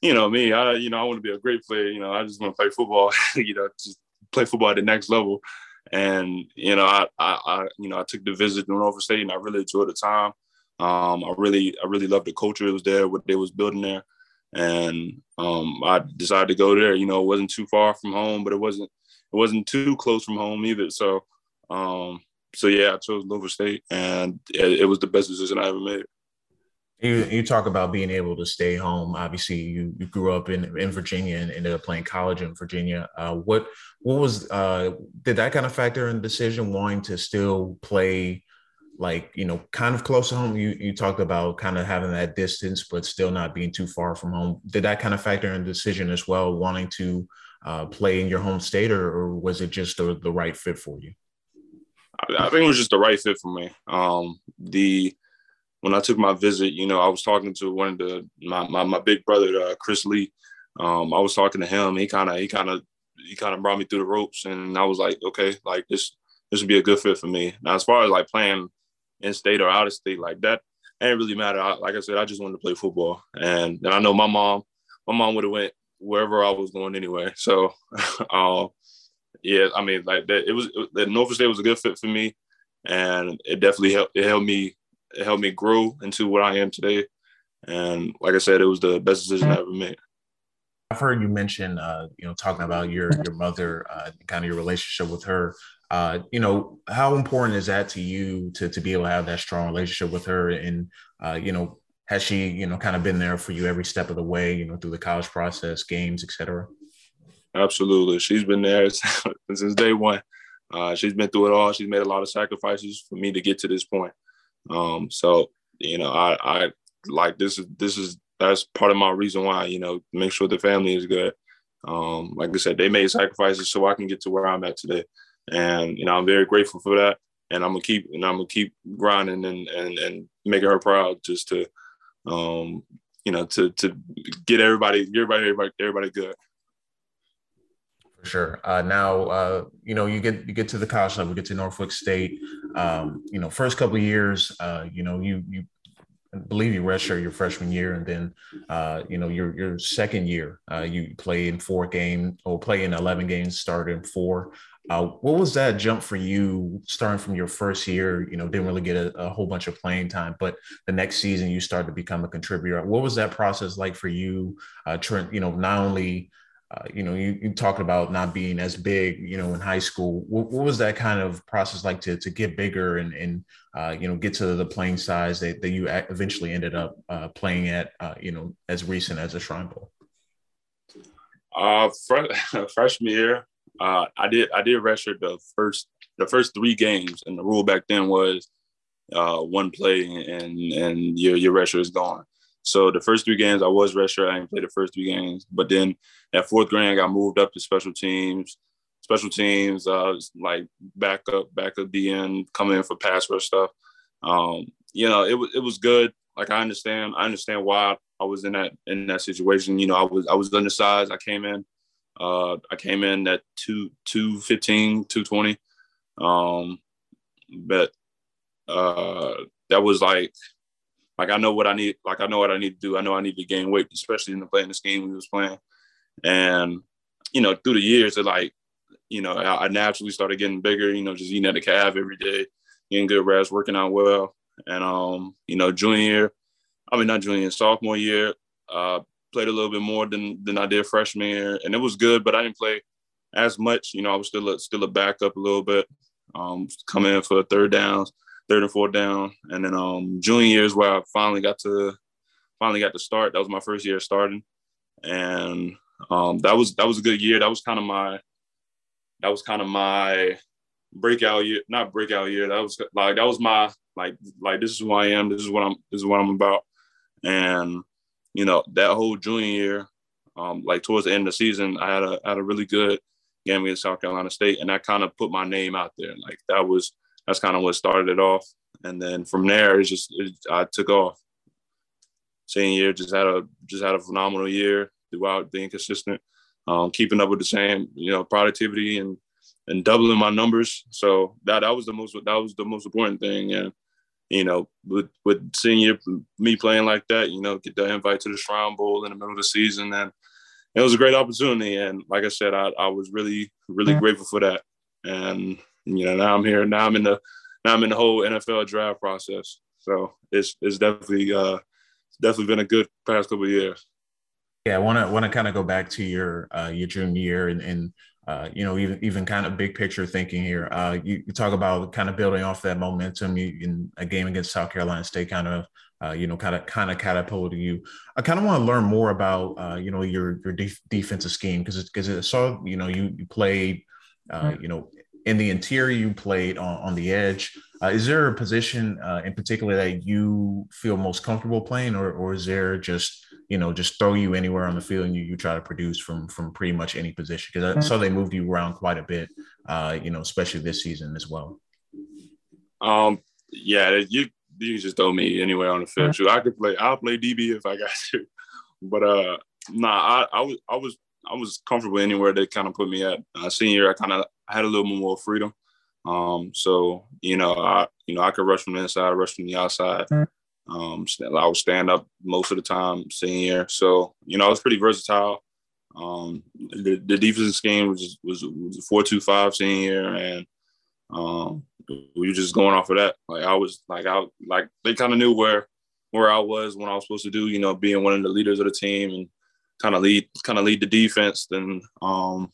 you know, me, I you know, I want to be a great player. You know, I just want to play football. you know, just play football at the next level. And you know, I, I, I you know, I took the visit to Norfolk State, and I really enjoyed the time. Um, I really, I really loved the culture that was there, what they was building there, and um, I decided to go there. You know, it wasn't too far from home, but it wasn't, it wasn't too close from home either. So, um, so yeah, I chose Norfolk State, and it, it was the best decision I ever made. You, you talk about being able to stay home. Obviously, you, you grew up in, in Virginia and ended up playing college in Virginia. Uh, what what was uh, did that kind of factor in the decision wanting to still play like you know kind of close to home? You you talked about kind of having that distance, but still not being too far from home. Did that kind of factor in the decision as well, wanting to uh, play in your home state, or, or was it just the, the right fit for you? I think it was just the right fit for me. Um, the when I took my visit, you know, I was talking to one of the my my, my big brother, uh, Chris Lee. Um, I was talking to him. He kind of he kind of he kind of brought me through the ropes, and I was like, okay, like this this would be a good fit for me. Now, as far as like playing in state or out of state, like that, it really matter. I, like I said, I just wanted to play football, and, and I know my mom, my mom would have went wherever I was going anyway. So, um, yeah, I mean, like that, it was that Norfolk State was a good fit for me, and it definitely helped. It helped me. It helped me grow into what I am today, and like I said, it was the best decision I ever made. I've heard you mention, uh, you know, talking about your your mother, uh, kind of your relationship with her. Uh, you know, how important is that to you to to be able to have that strong relationship with her? And uh, you know, has she, you know, kind of been there for you every step of the way, you know, through the college process, games, etc. Absolutely, she's been there since day one. Uh, she's been through it all. She's made a lot of sacrifices for me to get to this point. Um, so you know, I, I like this is this is that's part of my reason why you know make sure the family is good. Um, like I said, they made sacrifices so I can get to where I'm at today, and you know I'm very grateful for that. And I'm gonna keep and I'm gonna keep grinding and and and making her proud just to, um, you know, to to get everybody everybody everybody everybody good. For sure. Uh, now, uh, you know, you get you get to the college level, get to Norfolk State. Um, you know, first couple years, uh, you know, you you I believe you redshirt your freshman year, and then uh, you know your your second year, uh, you play in four games or play in eleven games, started in four. Uh, what was that jump for you, starting from your first year? You know, didn't really get a, a, whole bunch of playing time, but the next season you started to become a contributor. What was that process like for you? Trent, you know, not only uh, you know, you, you talked about not being as big, you know, in high school. What, what was that kind of process like to, to get bigger and, and uh, you know, get to the playing size that, that you eventually ended up uh, playing at, uh, you know, as recent as the Shrine Bowl? Uh, freshman year, uh, I did I did redshirt the first the first three games, and the rule back then was one play and and your your is gone. So the first three games I was redshirt. I didn't play the first three games, but then at fourth grade I got moved up to special teams. Special teams, uh, like backup, backup DN, coming in for pass rush stuff. Um, you know, it was it was good. Like I understand, I understand why I was in that in that situation. You know, I was I was undersized. I came in, uh, I came in at two two fifteen, two twenty. Um, but uh, that was like like I know what I need. Like I know what I need to do. I know I need to gain weight, especially in the playing the scheme we was playing. And you know, through the years, it like you know, I, I naturally started getting bigger. You know, just eating at the caf every day, getting good rest, working out well. And um, you know, junior I mean not junior, sophomore year, uh, played a little bit more than than I did freshman year, and it was good, but I didn't play as much. You know, I was still a, still a backup a little bit, um, coming in for third downs third and fourth down. And then um, junior year is where I finally got to finally got to start. That was my first year starting, and um, that was that was a good year. That was kind of my that was kind of my breakout year, not breakout year. That was like that was my like like this is who I am. This is what I'm this is what I'm about. And you know that whole junior year, um, like towards the end of the season, I had a had a really good game against South Carolina State, and that kind of put my name out there. Like that was that's kind of what started it off. And then from there, it's just it, I took off. Senior year, just had a just had a phenomenal year throughout being consistent, um, keeping up with the same you know productivity and and doubling my numbers. So that that was the most that was the most important thing. And you know, with with senior me playing like that, you know, get the invite to the Shrine Bowl in the middle of the season, and it was a great opportunity. And like I said, I, I was really really grateful for that. And you know, now I'm here. Now I'm in the now I'm in the whole NFL draft process. So it's it's definitely uh definitely been a good past couple years. Yeah, I want to want to kind of go back to your uh, your junior year and, and uh, you know even even kind of big picture thinking here. Uh, you, you talk about kind of building off that momentum you, in a game against South Carolina State, kind of uh, you know kind of kind of catapulted you. I kind of want to learn more about uh, you know your your def- defensive scheme because it's because I saw you know you you played uh, you know in the interior you played on, on the edge uh, is there a position uh, in particular that you feel most comfortable playing or, or is there just you know just throw you anywhere on the field and you, you try to produce from from pretty much any position because i saw they moved you around quite a bit uh, you know especially this season as well um yeah you you just throw me anywhere on the field mm-hmm. i could play i'll play db if i got to but uh nah i, I was i was I was comfortable anywhere they kind of put me at. Uh, senior, I kind of had a little more freedom. Um, so you know, I you know I could rush from the inside, rush from the outside. Um, I would stand up most of the time senior. So you know, I was pretty versatile. Um, the, the defensive scheme was was was four two five senior and um, we were just going off of that. Like I was like I like they kind of knew where where I was when I was supposed to do. You know, being one of the leaders of the team and kind of lead kind of lead the defense. Then um,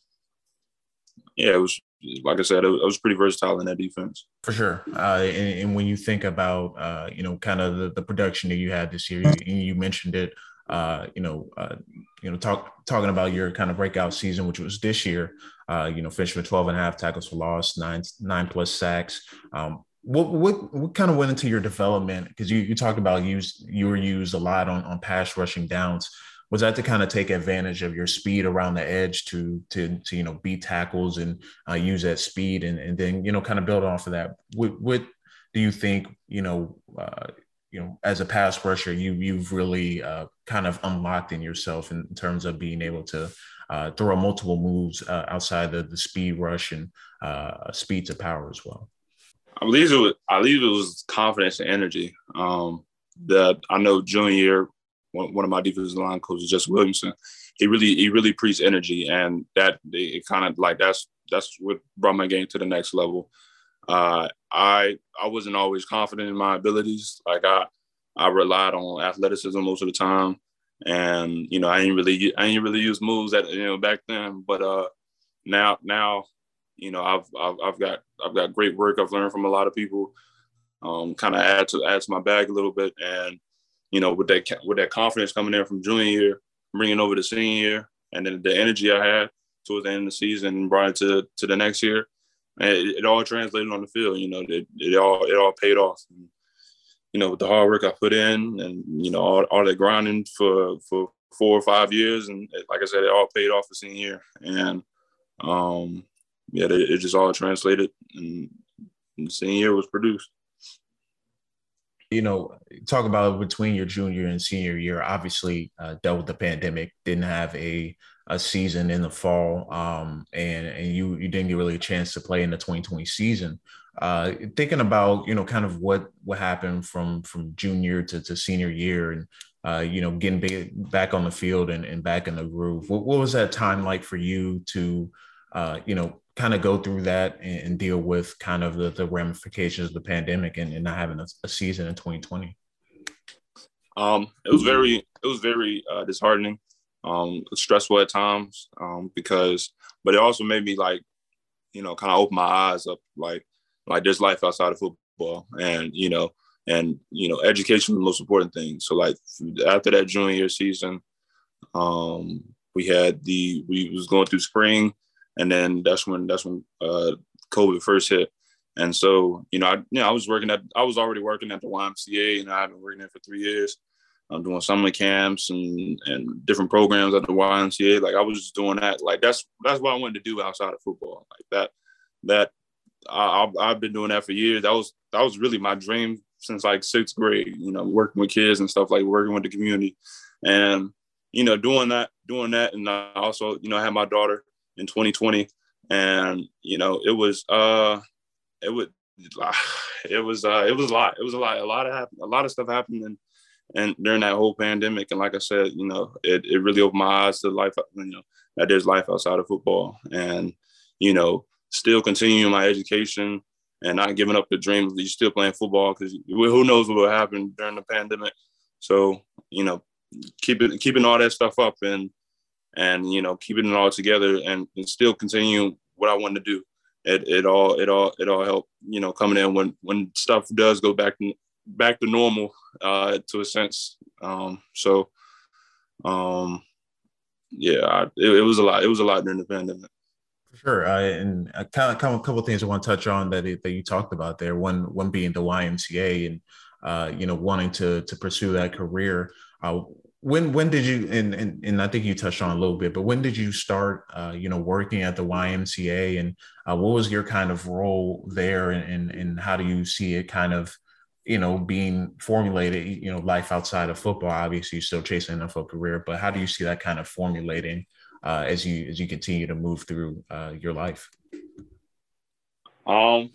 yeah, it was like I said, it was pretty versatile in that defense. For sure. Uh, and, and, when you think about, uh, you know, kind of the, the, production that you had this year, you, you mentioned it, uh, you know, uh, you know, talk, talking about your kind of breakout season, which was this year, uh, you know, finished with 12 and a half tackles for loss, nine, nine plus sacks. Um, what, what, what kind of went into your development? Because you, you talked about you, you were used a lot on, on pass rushing downs was that to kind of take advantage of your speed around the edge to to to you know beat tackles and uh, use that speed and and then you know kind of build off of that? What what do you think you know uh, you know as a pass rusher you you've really uh, kind of unlocked in yourself in terms of being able to uh, throw multiple moves uh, outside the, the speed rush and uh, speed to power as well? I believe it was I believe it was confidence and energy. Um, that I know junior one, one of my defensive line coaches, Jess Williamson, he really he really preached energy, and that it kind of like that's that's what brought my game to the next level. Uh, I I wasn't always confident in my abilities. Like I I relied on athleticism most of the time, and you know I ain't really I ain't really use moves that you know back then. But uh, now now you know I've, I've I've got I've got great work. I've learned from a lot of people. Um, kind of add to add to my bag a little bit, and you know, with that with that confidence coming in from junior year, bringing over the senior year, and then the energy I had towards the end of the season and brought it to to the next year, it, it all translated on the field. You know, it, it all it all paid off. And, you know, with the hard work I put in, and you know, all, all that grinding for for four or five years, and like I said, it all paid off the senior year, and um, yeah, it, it just all translated, and, and the senior year was produced you know, talk about between your junior and senior year. Obviously, uh, dealt with the pandemic, didn't have a a season in the fall, um, and and you you didn't get really a chance to play in the 2020 season. Uh, thinking about you know kind of what what happened from from junior to, to senior year, and uh, you know getting back on the field and, and back in the groove. What, what was that time like for you to uh, you know kind of go through that and, and, deal with kind of the, the ramifications of the pandemic and, and not having a, a, season in 2020? Um, it was very, it was very uh, disheartening, um, stressful at times um, because, but it also made me like, you know, kind of open my eyes up, like, like there's life outside of football, and you know, and you know, education is the most important thing. So like after that junior year season, um, we had the we was going through spring and then that's when that's when uh, COVID first hit. And so, you know, I, you know, I was working at, I was already working at the YMCA, and I've been working there for three years. I'm doing summer camps and and different programs at the YMCA. Like I was just doing that. Like that's that's what I wanted to do outside of football. Like that that I, I've been doing that for years. That was that was really my dream since like sixth grade. You know, working with kids and stuff like working with the community, and you know, doing that, doing that, and I also you know I had my daughter in 2020, and you know it was uh it would it was uh it was a lot. It was a lot. A lot of a lot of stuff happened and and during that whole pandemic. And like I said, you know, it, it really opened my eyes to life. You know that there's life outside of football, and you know, still continuing my education and not giving up the dream. You're still playing football because who knows what will happen during the pandemic. So you know, keeping keeping all that stuff up and and you know keeping it all together and, and still continue what I wanted to do. It, it all it all it all helped you know coming in when when stuff does go back back to normal uh, to a sense. Um, so um, yeah, I, it, it, was a lot. It was a lot during the pandemic. Sure, uh, and a kind of a couple of things I want to touch on that that you talked about there. One one being the YMCA and uh, you know wanting to to pursue that career. Uh, when when did you and, and and I think you touched on a little bit, but when did you start uh, you know working at the YMCA and uh, what was your kind of role there? And, and and how do you see it kind of you know being formulated you know life outside of football? Obviously you're still chasing an NFL career but how do you see that kind of formulating uh, as you as you continue to move through uh, your life? Um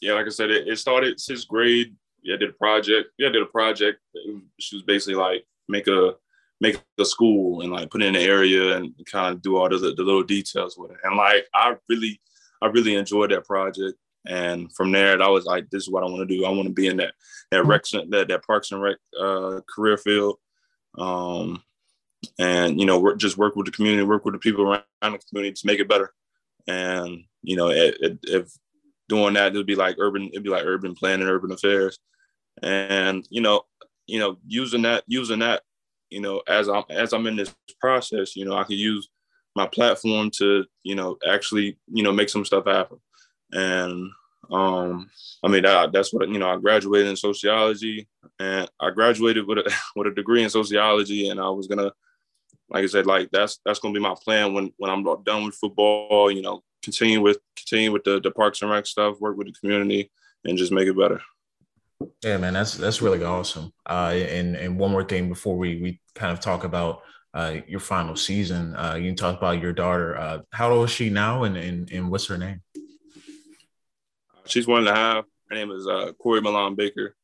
yeah like I said it, it started sixth grade. Yeah I did a project. Yeah I did a project. She was basically like make a make a school and like put in the area and kind of do all the, the little details with it. And like I really, I really enjoyed that project. And from there, I was like, this is what I want to do. I want to be in that that rec that that Parks and Rec uh, career field, um, and you know, work, just work with the community, work with the people around the community to make it better. And you know, it, it, if doing that, it'd be like urban, it'd be like urban planning, urban affairs, and you know, you know, using that, using that, you know, as I'm as I'm in this process, you know, I can use my platform to, you know, actually, you know, make some stuff happen. And um, I mean, that, that's what you know. I graduated in sociology, and I graduated with a with a degree in sociology, and I was gonna, like I said, like that's that's gonna be my plan when when I'm done with football. You know, continue with continue with the the Parks and Rec stuff, work with the community, and just make it better. Yeah, man, that's that's really awesome. Uh, and and one more thing before we we kind of talk about uh, your final season, uh, you can talk about your daughter. Uh, how old is she now, and and, and what's her name? She's one and a half. Her name is uh, Corey Milan Baker.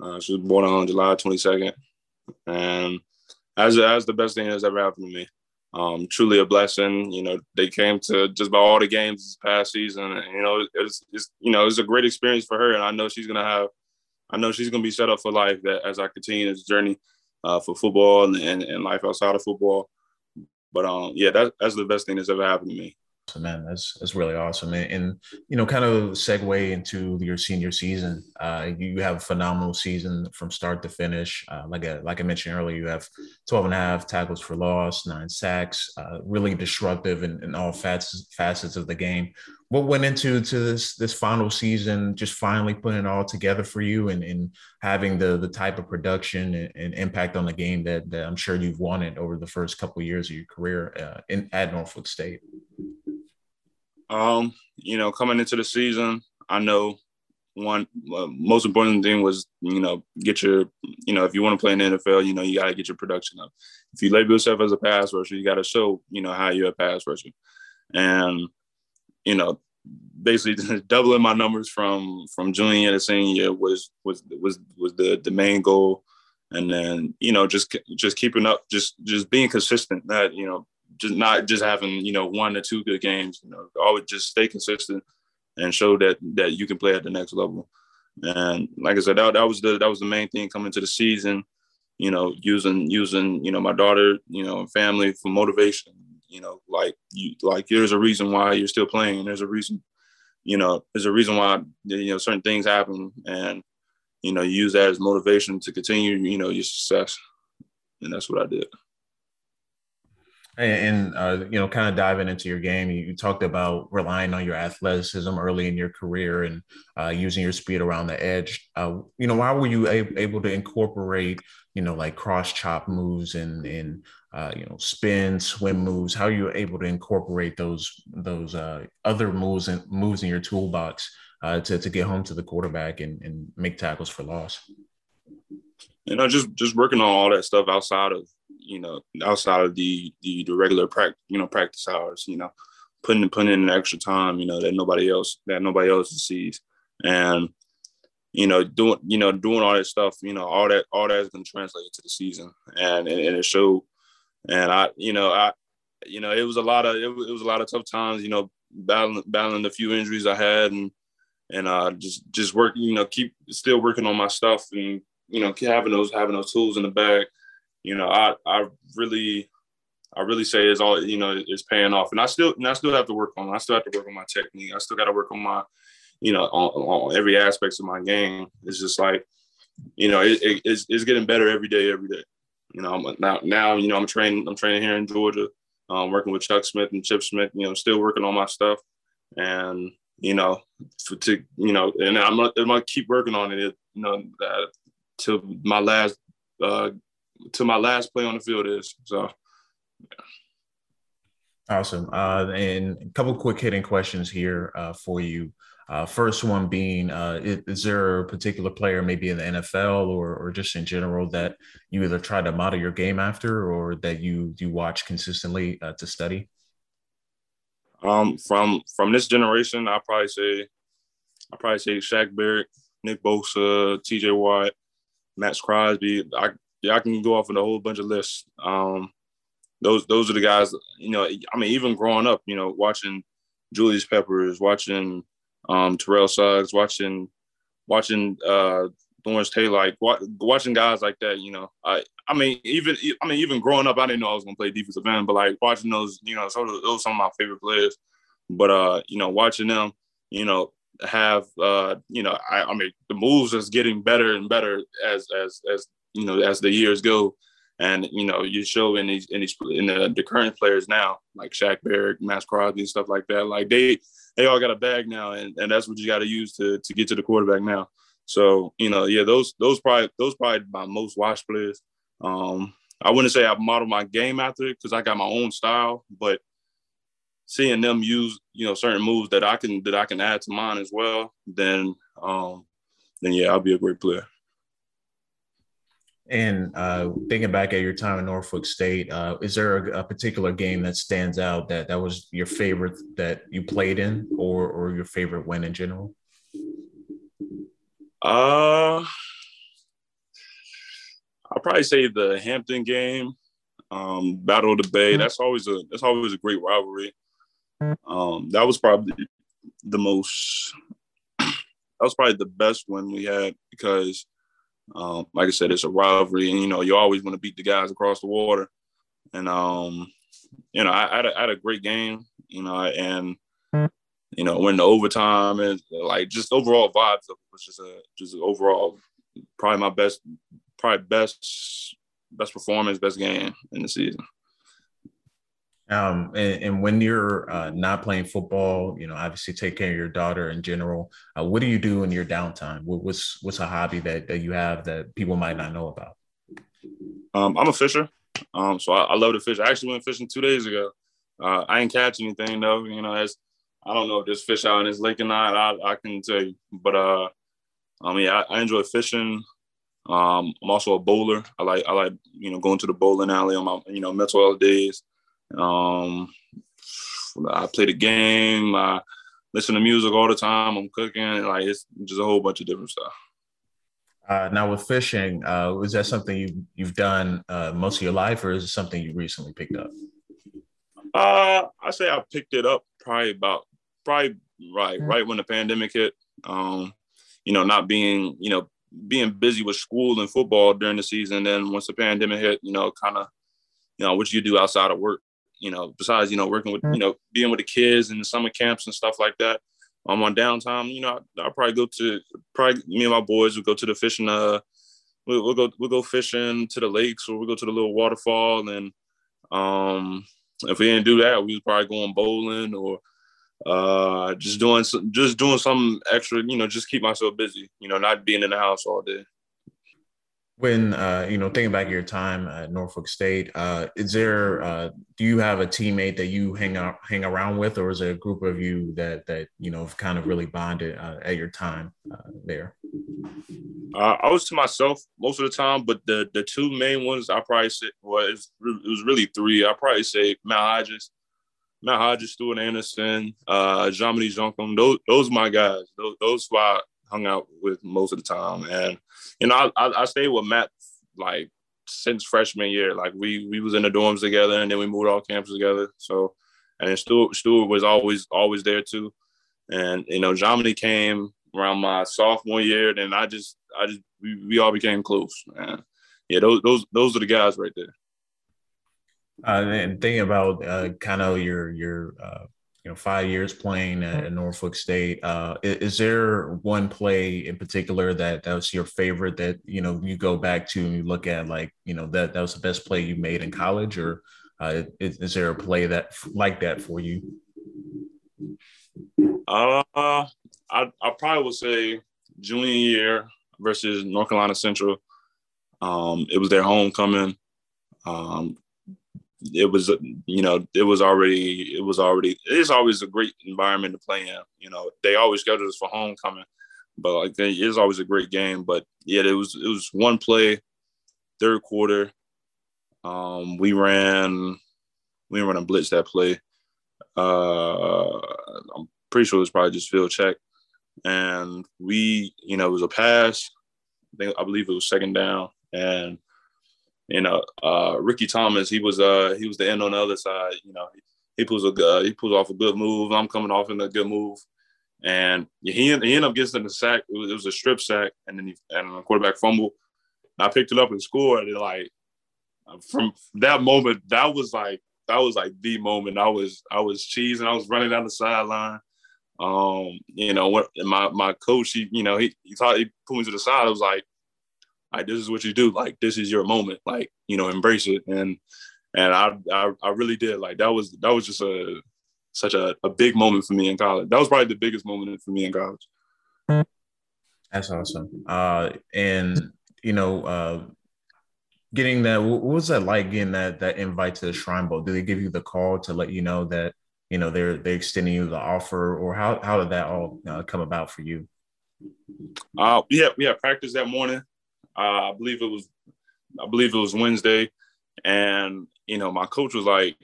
Uh, she was born on July 22nd, and as as the best thing that's ever happened to me. Um, truly a blessing. You know, they came to just about all the games this past season, and you know, it's, it's you know, it's a great experience for her, and I know she's gonna have, I know she's gonna be set up for life that as I continue this journey uh, for football and, and, and life outside of football. But um, yeah, that, that's the best thing that's ever happened to me. So man, that's that's really awesome. And, and, you know, kind of segue into your senior season. Uh, you have a phenomenal season from start to finish. Uh, like I, like I mentioned earlier, you have 12 and a half tackles for loss, nine sacks, uh, really disruptive in, in all facets facets of the game. What went into to this this final season, just finally putting it all together for you and, and having the the type of production and, and impact on the game that, that, I'm sure you've wanted over the first couple of years of your career uh, in at Norfolk State. Um, you know, coming into the season, I know one uh, most important thing was you know get your you know if you want to play in the NFL, you know you got to get your production up. If you label yourself as a pass rusher, you got to show you know how you're a pass rusher, and you know basically doubling my numbers from from junior to senior was was was was the the main goal and then you know just just keeping up just just being consistent that you know just not just having you know one or two good games. You know, always just stay consistent and show that that you can play at the next level. And like I said, that, that was the that was the main thing coming to the season. You know, using using you know my daughter, you know, and family for motivation. You know, like you like there's a reason why you're still playing. There's a reason, you know, there's a reason why you know certain things happen, and you know, you use that as motivation to continue. You know, your success, and that's what I did. And, uh, you know, kind of diving into your game, you, talked about relying on your athleticism early in your career and uh, using your speed around the edge. Uh, you know, why were you a- able to incorporate, you know, like cross chop moves and and uh, you know spin, swim moves? How you're you able to incorporate those those uh, other moves and moves in your toolbox uh, to to get home to the quarterback and, and make tackles for loss? You know, just just working on all that stuff outside of you know, outside of the the, the regular practice, you know, practice hours, you know, putting putting in extra time, you know, that nobody else that nobody else sees, and you know, doing you know doing all that stuff, you know, all that all that is going to translate into the season, and, and and it showed. And I, you know, I, you know, it was a lot of it, was, it was a lot of tough times, you know, battling battling the few injuries I had, and and uh, just just work, you know, keep still working on my stuff, and you know, having those having those tools in the bag you know, I I really I really say is all you know is paying off, and I still and I still have to work on. I still have to work on my technique. I still got to work on my, you know, on, on every aspects of my game. It's just like, you know, it, it, it's it's getting better every day, every day. You know, I'm, now now you know I'm training I'm training here in Georgia, um, working with Chuck Smith and Chip Smith. You know, still working on my stuff, and you know, to you know, and I'm gonna, I'm gonna keep working on it. You know, uh, till my last uh, to my last play on the field is. So, yeah. Awesome. Uh, and a couple quick hitting questions here uh, for you. Uh, first one being, uh, is, is, there a particular player, maybe in the NFL or, or just in general, that you either try to model your game after or that you you watch consistently uh, to study? Um, from from this generation, I probably say, I probably say Shaq Barrett, Nick Bosa, T.J. Watt, Maxx Crosby. I yeah, I can go off with a whole bunch of lists. Um, those those are the guys. You know, I mean, even growing up, you know, watching Julius Peppers, watching um, Terrell Suggs, watching watching uh, Lawrence Taylor, like watching guys like that. You know, I I mean, even I mean, even growing up, I didn't know I was gonna play defensive end, but like watching those, you know, sort of those some of my favorite players. But uh, you know, watching them, you know, have uh, you know, I, I mean, the moves is getting better and better as as as you know as the years go. And you know, you show in these in these in the, the current players now, like Shaq Barrett, Maxx Crosby, and stuff like that. Like they they all got a bag now, and, and that's what you got to use to to get to the quarterback now. So you know, yeah, those those probably those probably my most watched players. Um, I wouldn't say I model my game after it because I got my own style, but seeing them use you know certain moves that I can that I can add to mine as well, then um, then yeah, I'll be a great player. And uh, thinking back at your time in Norfolk State, uh, is there a, a, particular game that stands out that that was your favorite that you played in, or or your favorite win in general? Uh, I'll probably say the Hampton game, um, Battle of the Bay. Mm-hmm. That's always a that's always a great rivalry. Um, that was probably the most. That was probably the best one we had because um, like I said, it's a rivalry, and you know you always want to beat the guys across the water. And um, you know, I, I, had a, I, had a, great game, you know, and you know, when the overtime and like just overall vibes of was just a just overall probably my best, probably best best performance, best game in the season. Um, and, and, when you're uh, not playing football, you know, obviously take care of your daughter in general. Uh, what do you do in your downtime? What, what's what's a hobby that, that you have that people might not know about? Um, I'm a fisher, um, so I, I, love to fish. I actually went fishing two days ago. Uh, I ain't catch anything though. You know, as I don't know if there's fish out in this lake or not. I, I can tell you, but uh, I mean, I, I enjoy fishing. Um, I'm also a bowler. I like I like you know going to the bowling alley on my you know mental health days. Um, I play the game. I listen to music all the time. I'm cooking. Like it's just a whole bunch of different stuff. Uh, now with fishing, uh, is that something you you've done uh, most of your life, or is it something you recently picked up? Uh, I say I picked it up probably about probably right mm-hmm. right when the pandemic hit. Um, you know, not being you know being busy with school and football during the season. Then once the pandemic hit, you know, kind of you know what you do outside of work you know, besides, you know, working with, you know, being with the kids and the summer camps and stuff like that. I'm um, on downtime, you know, I'll probably go to probably me and my boys will go to the fishing, uh, we'll, we'll go, we'll go fishing to the lakes or we'll go to the little waterfall. And, um, if we didn't do that, we was probably going bowling or, uh, just doing, some, just doing some extra, you know, just keep myself busy, you know, not being in the house all day. When uh, you know, thinking back your time at Norfolk State, uh, is there uh, do you have a teammate that you hang out hang around with, or is it a group of you that that you know have kind of really bonded uh, at your time uh, there? Uh, I was to myself most of the time, but the the two main ones I probably was well, it was really three. I probably say Matt Hodges, Matt Hodges, Stuart Anderson, uh, Jean-Mini Those those are my guys. Those those why hung out with most of the time. And you know, I, I, I stayed with Matt like since freshman year. Like we we was in the dorms together, and then we moved all camps together. So, and then Stuart Stuart was always always there too. And you know, Germany came around my sophomore year, and I just I just we, we all became close. Man. Yeah, those those those are the guys right there. Uh, and thinking about uh, kind of your your uh, you know five years playing at, Norfolk State. Uh, is, is, there one play in particular that that was your favorite that you know you go back to and you look at like you know that that was the best play you made in college, or uh, is, is, there a play that like that for you? Uh, I I probably would say junior year versus North Carolina Central. Um, it was their homecoming. Um, it was you know it was already it was already it's always a great environment to play in you know. They always schedule us for homecoming but like it is always a great game but yeah it was it was one play third quarter um we ran we ran a blitz that play. Uh i'm pretty sure it was probably just field check and we you know it was a pass i think i believe it was second down and you know, uh, Ricky Thomas, he was uh he was the end on the other side. You know, he pulls a uh, he pulls off a good move. I'm coming off in a good move, and he he ended up getting the sack. It was, it was a strip sack, and then he and a quarterback fumble. I picked it up and scored. And like from that moment, that was like that was like the moment. I was I was cheesing. I was running down the sideline. Um, you know, what my my coach, he you know he he thought he pulled me to the side. I was like, like this is what you do. Like this is your moment. Like you know, embrace it. And and I I, I really did. Like that was that was just a such a, a big moment for me in college. That was probably the biggest moment for me in college. That's awesome. Uh, and you know, uh, getting that, what was that like getting that that invite to the Shrine Bowl? Did they give you the call to let you know that you know they're they're extending you the offer, or how how did that all uh, come about for you? Uh, yeah, we had practice that morning. Uh, I believe it was, I believe it was Wednesday, and you know, my coach was like,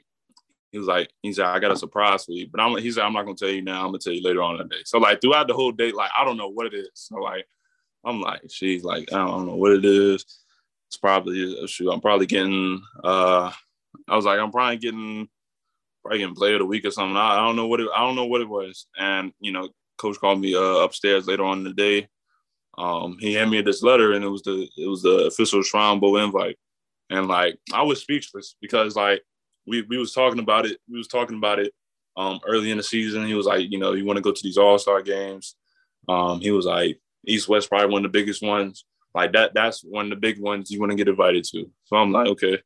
he was like, he said, I got a surprise for you. But I'm he said, I'm not gonna tell you now, I'm gonna tell you later on in the day. So like throughout the whole day, like I don't know what it is. So like I'm like, she's like, I don't know what it is. It's probably shoot. I'm probably getting uh I was like, I'm probably getting probably getting player of the week or something. I, I don't know what it I don't know what it was. And you know, coach called me uh, upstairs later on in the day. Um, he handed me this letter and it was the it was the official Shrine Bowl invite. And like I was speechless because like we we was talking about it. We was talking about it um, early in the season. He was like, you know, you want to go to these All Star games. Um, he was like, East West probably one of the biggest ones. Like that, that's one of the big ones you want to get invited to. So I'm like, okay,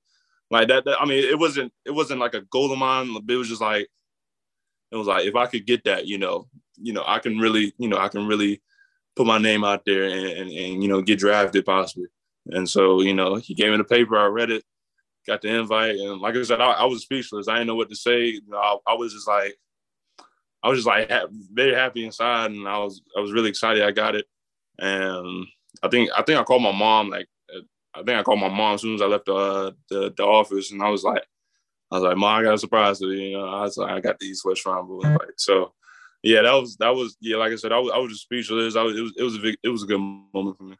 like that, that. I mean, it wasn't it wasn't like a goal of mine. It was just like it was like if I could get that, you know, you know, I can really, you know, I can really put my name out there and, and, and you know get drafted possibly. And so, you know, he gave me the paper. I read it got the invite, and like I said, I, I was speechless. I didn't know what to say. You know, I, I, was just like, I was just like ha- very happy inside, and I was I was really excited. I got it, and I think I think I called my mom. Like I think I called my mom as soon as I left the the, the, office, and I was like, I was like, Mom, I got a surprise for you. You know, I was like, I got these West Bowl invite. So. Yeah, that was that was yeah. Like I said, I was I was just speechless. I was it was it was a big, it was a good moment for me.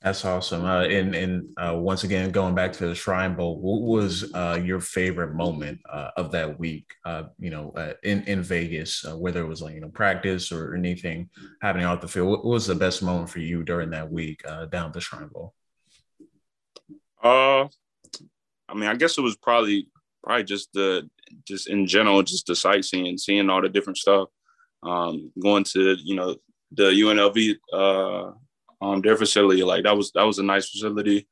That's awesome. Uh, and and uh, once again, going back to the Shrine Bowl, what was uh, your favorite moment uh, of that week? Uh, you know, uh, in in Vegas, whether it was like you know practice or anything happening off the field. What was the best moment for you during that week down at the Shrine Bowl? Uh, I mean, I guess it was probably probably just the just in general, just the sightseeing, seeing all the different stuff. Um, going to you know the UNLV um, their facility. Like that was that was a nice facility.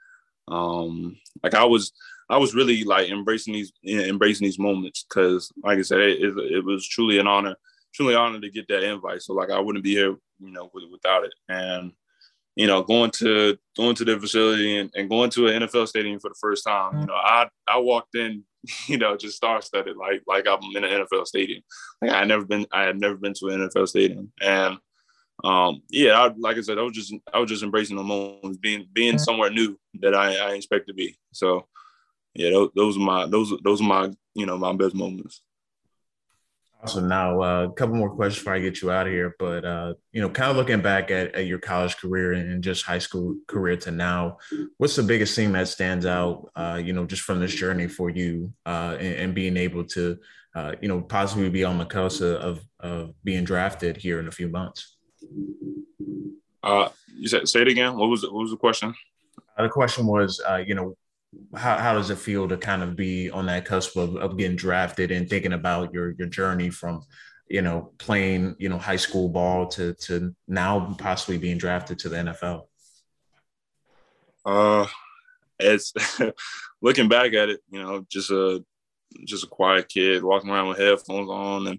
Um, like I was I was really like embracing these embracing these moments because, like I said, it, it, was truly an honor, truly an honor to get that invite. So like I wouldn't be here, you know, without it. And you know, going to going to the facility and, and going to an NFL stadium for the first time, you know, I I walked in, you know, just star studded like like I'm in an NFL stadium. Like I had never been I had never been to an NFL stadium, and um, yeah, I, like I said, I was just I was just embracing the moment, being being somewhere new that I, I expect to be. So, yeah, those, those are my those those are my you know my best moments. Awesome. Now, uh, a couple more questions before I get you out of here. But uh, you know, kind of looking back at, at your college career and just high school career to now, what's the biggest thing that stands out? Uh, you know, just from this journey for you uh, and, and, being able to, uh, you know, possibly be on the cusp of of being drafted here in a few months. Uh, you said say it again. What was? What was the question? Uh, the question was, uh, you know, how, how does it feel to kind of be on that cusp of, of getting drafted and thinking about your your journey from, you know, playing you know high school ball to to now possibly being drafted to the NFL? Uh, it's looking back at it, you know, just a just a quiet kid walking around with headphones on and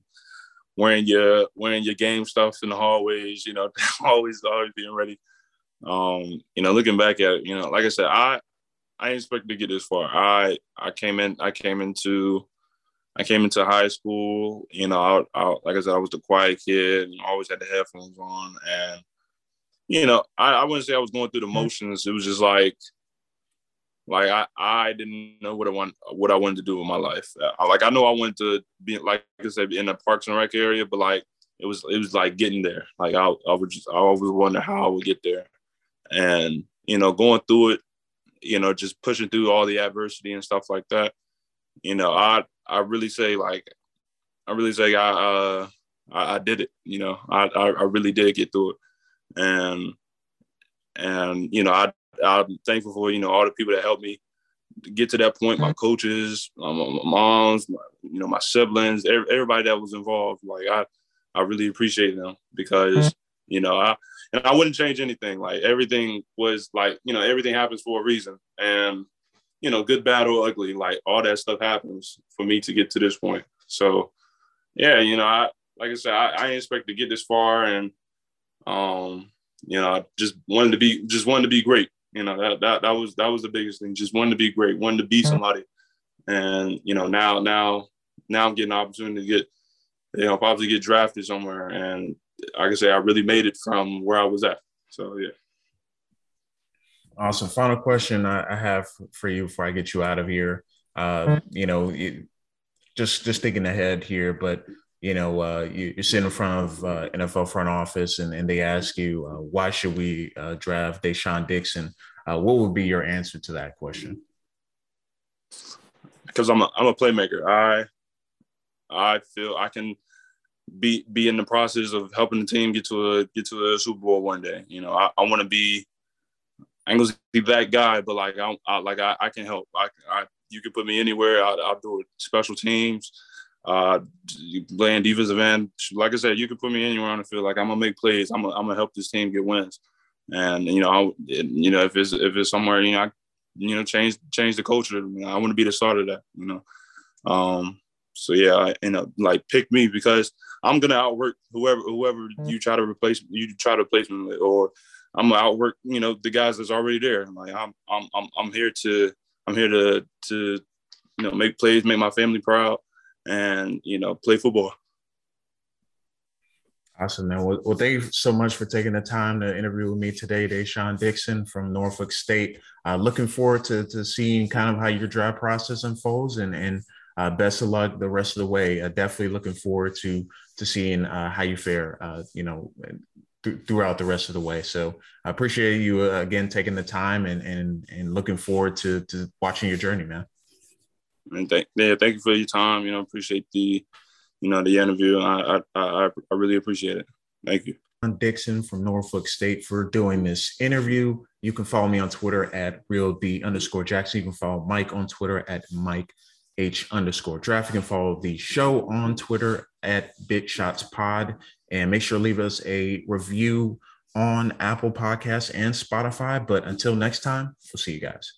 wearing your wearing your game stuff in the hallways, you know, always always being ready. Um, you know, looking back at it, you know, like I said, I I didn't expect to get this far. I I came in I came into I came into high school, you know, I, I, like I said, I was the quiet kid and always had the headphones on. And, you know, I, I wouldn't say I was going through the mm-hmm. motions. It was just like, like I, I didn't know what I want what I wanted to do with my life. Uh, I, like I know I wanted to be like I said in the Parks and Rec area, but like it was it was like getting there. Like I I would just I always wonder how I would get there, and you know going through it, you know, just pushing through all the adversity and stuff like that. You know, I I really say like I really say I uh I, I did it. You know, I, I, I really did get through it, and and you know I I'm thankful for you know all the people that helped me get to that point. My mm-hmm. coaches, um, my moms, my, you know, my siblings, everybody that was involved. Like I I really appreciate them because mm-hmm. You know I and I wouldn't change anything. Like everything was like you know everything happens for a reason, and you know good, bad, or ugly, like all that stuff happens for me to get to this point. So yeah, you know I like I said I, I didn't expect to get this far, and um you know I just wanted to be just wanted to be great. You know that that that was that was the biggest thing. Just wanted to be great, wanted to be mm-hmm. somebody, and you know now now now I'm getting an opportunity to get you know probably get drafted somewhere and like can say, I really made it from where I was at. So yeah. Awesome. Final question I, have for you before I get you out of here. Uh, you know, just just thinking ahead here, but you know, uh, you, are sitting in front of uh, NFL front office, and, and they ask you, uh, why should we uh, draft De'Shaan Dixon? Uh, what would be your answer to that question? Because I'm a, I'm a playmaker. I I feel I can be be in the process of helping the team get to a get to a Super Bowl one day. You know, I, I want to be. I ain't gonna be that guy, but like I, I like I, I can help. I, I you can put me anywhere. I, I'll do it. Special teams, uh, playing defensive end. Like I said, you can put me anywhere on the field. Like I'm gonna make plays. I'm gonna, I'm gonna help this team get wins. And you know, I, you know, if it's if it's somewhere, you know, I, you know, change change the culture. You know, I want to be the start of that. You know, um, so yeah, I, you know, like pick me because I'm gonna outwork whoever whoever mm-hmm. you try to replace you try to replace me with, or I'm gonna outwork you know the guys that's already there. Like I'm I'm I'm I'm here to I'm here to to you know make plays, make my family proud, and you know play football. Awesome, man. Well, well, thank you so much for taking the time to interview with me today, De'Shaan Dixon from Norfolk State. Uh, looking forward to, to seeing kind of how your draft process unfolds and, and uh, best of luck the rest of the way. Uh, definitely looking forward to to seeing uh, how you fare. Uh, you know, th- throughout the rest of the way. So I appreciate you uh, again taking the time and and and looking forward to to watching your journey, man. And thank yeah, thank you for your time. You know, appreciate the you know the interview. I I I, I really appreciate it. Thank you. Dixon from Norfolk State for doing this interview. You can follow me on Twitter at real D underscore Jackson. You can follow Mike on Twitter at Mike H underscore draft. You can follow the show on Twitter at Big Shots Pod and make sure to leave us a review on Apple Podcasts and Spotify. But until next time, we'll see you guys.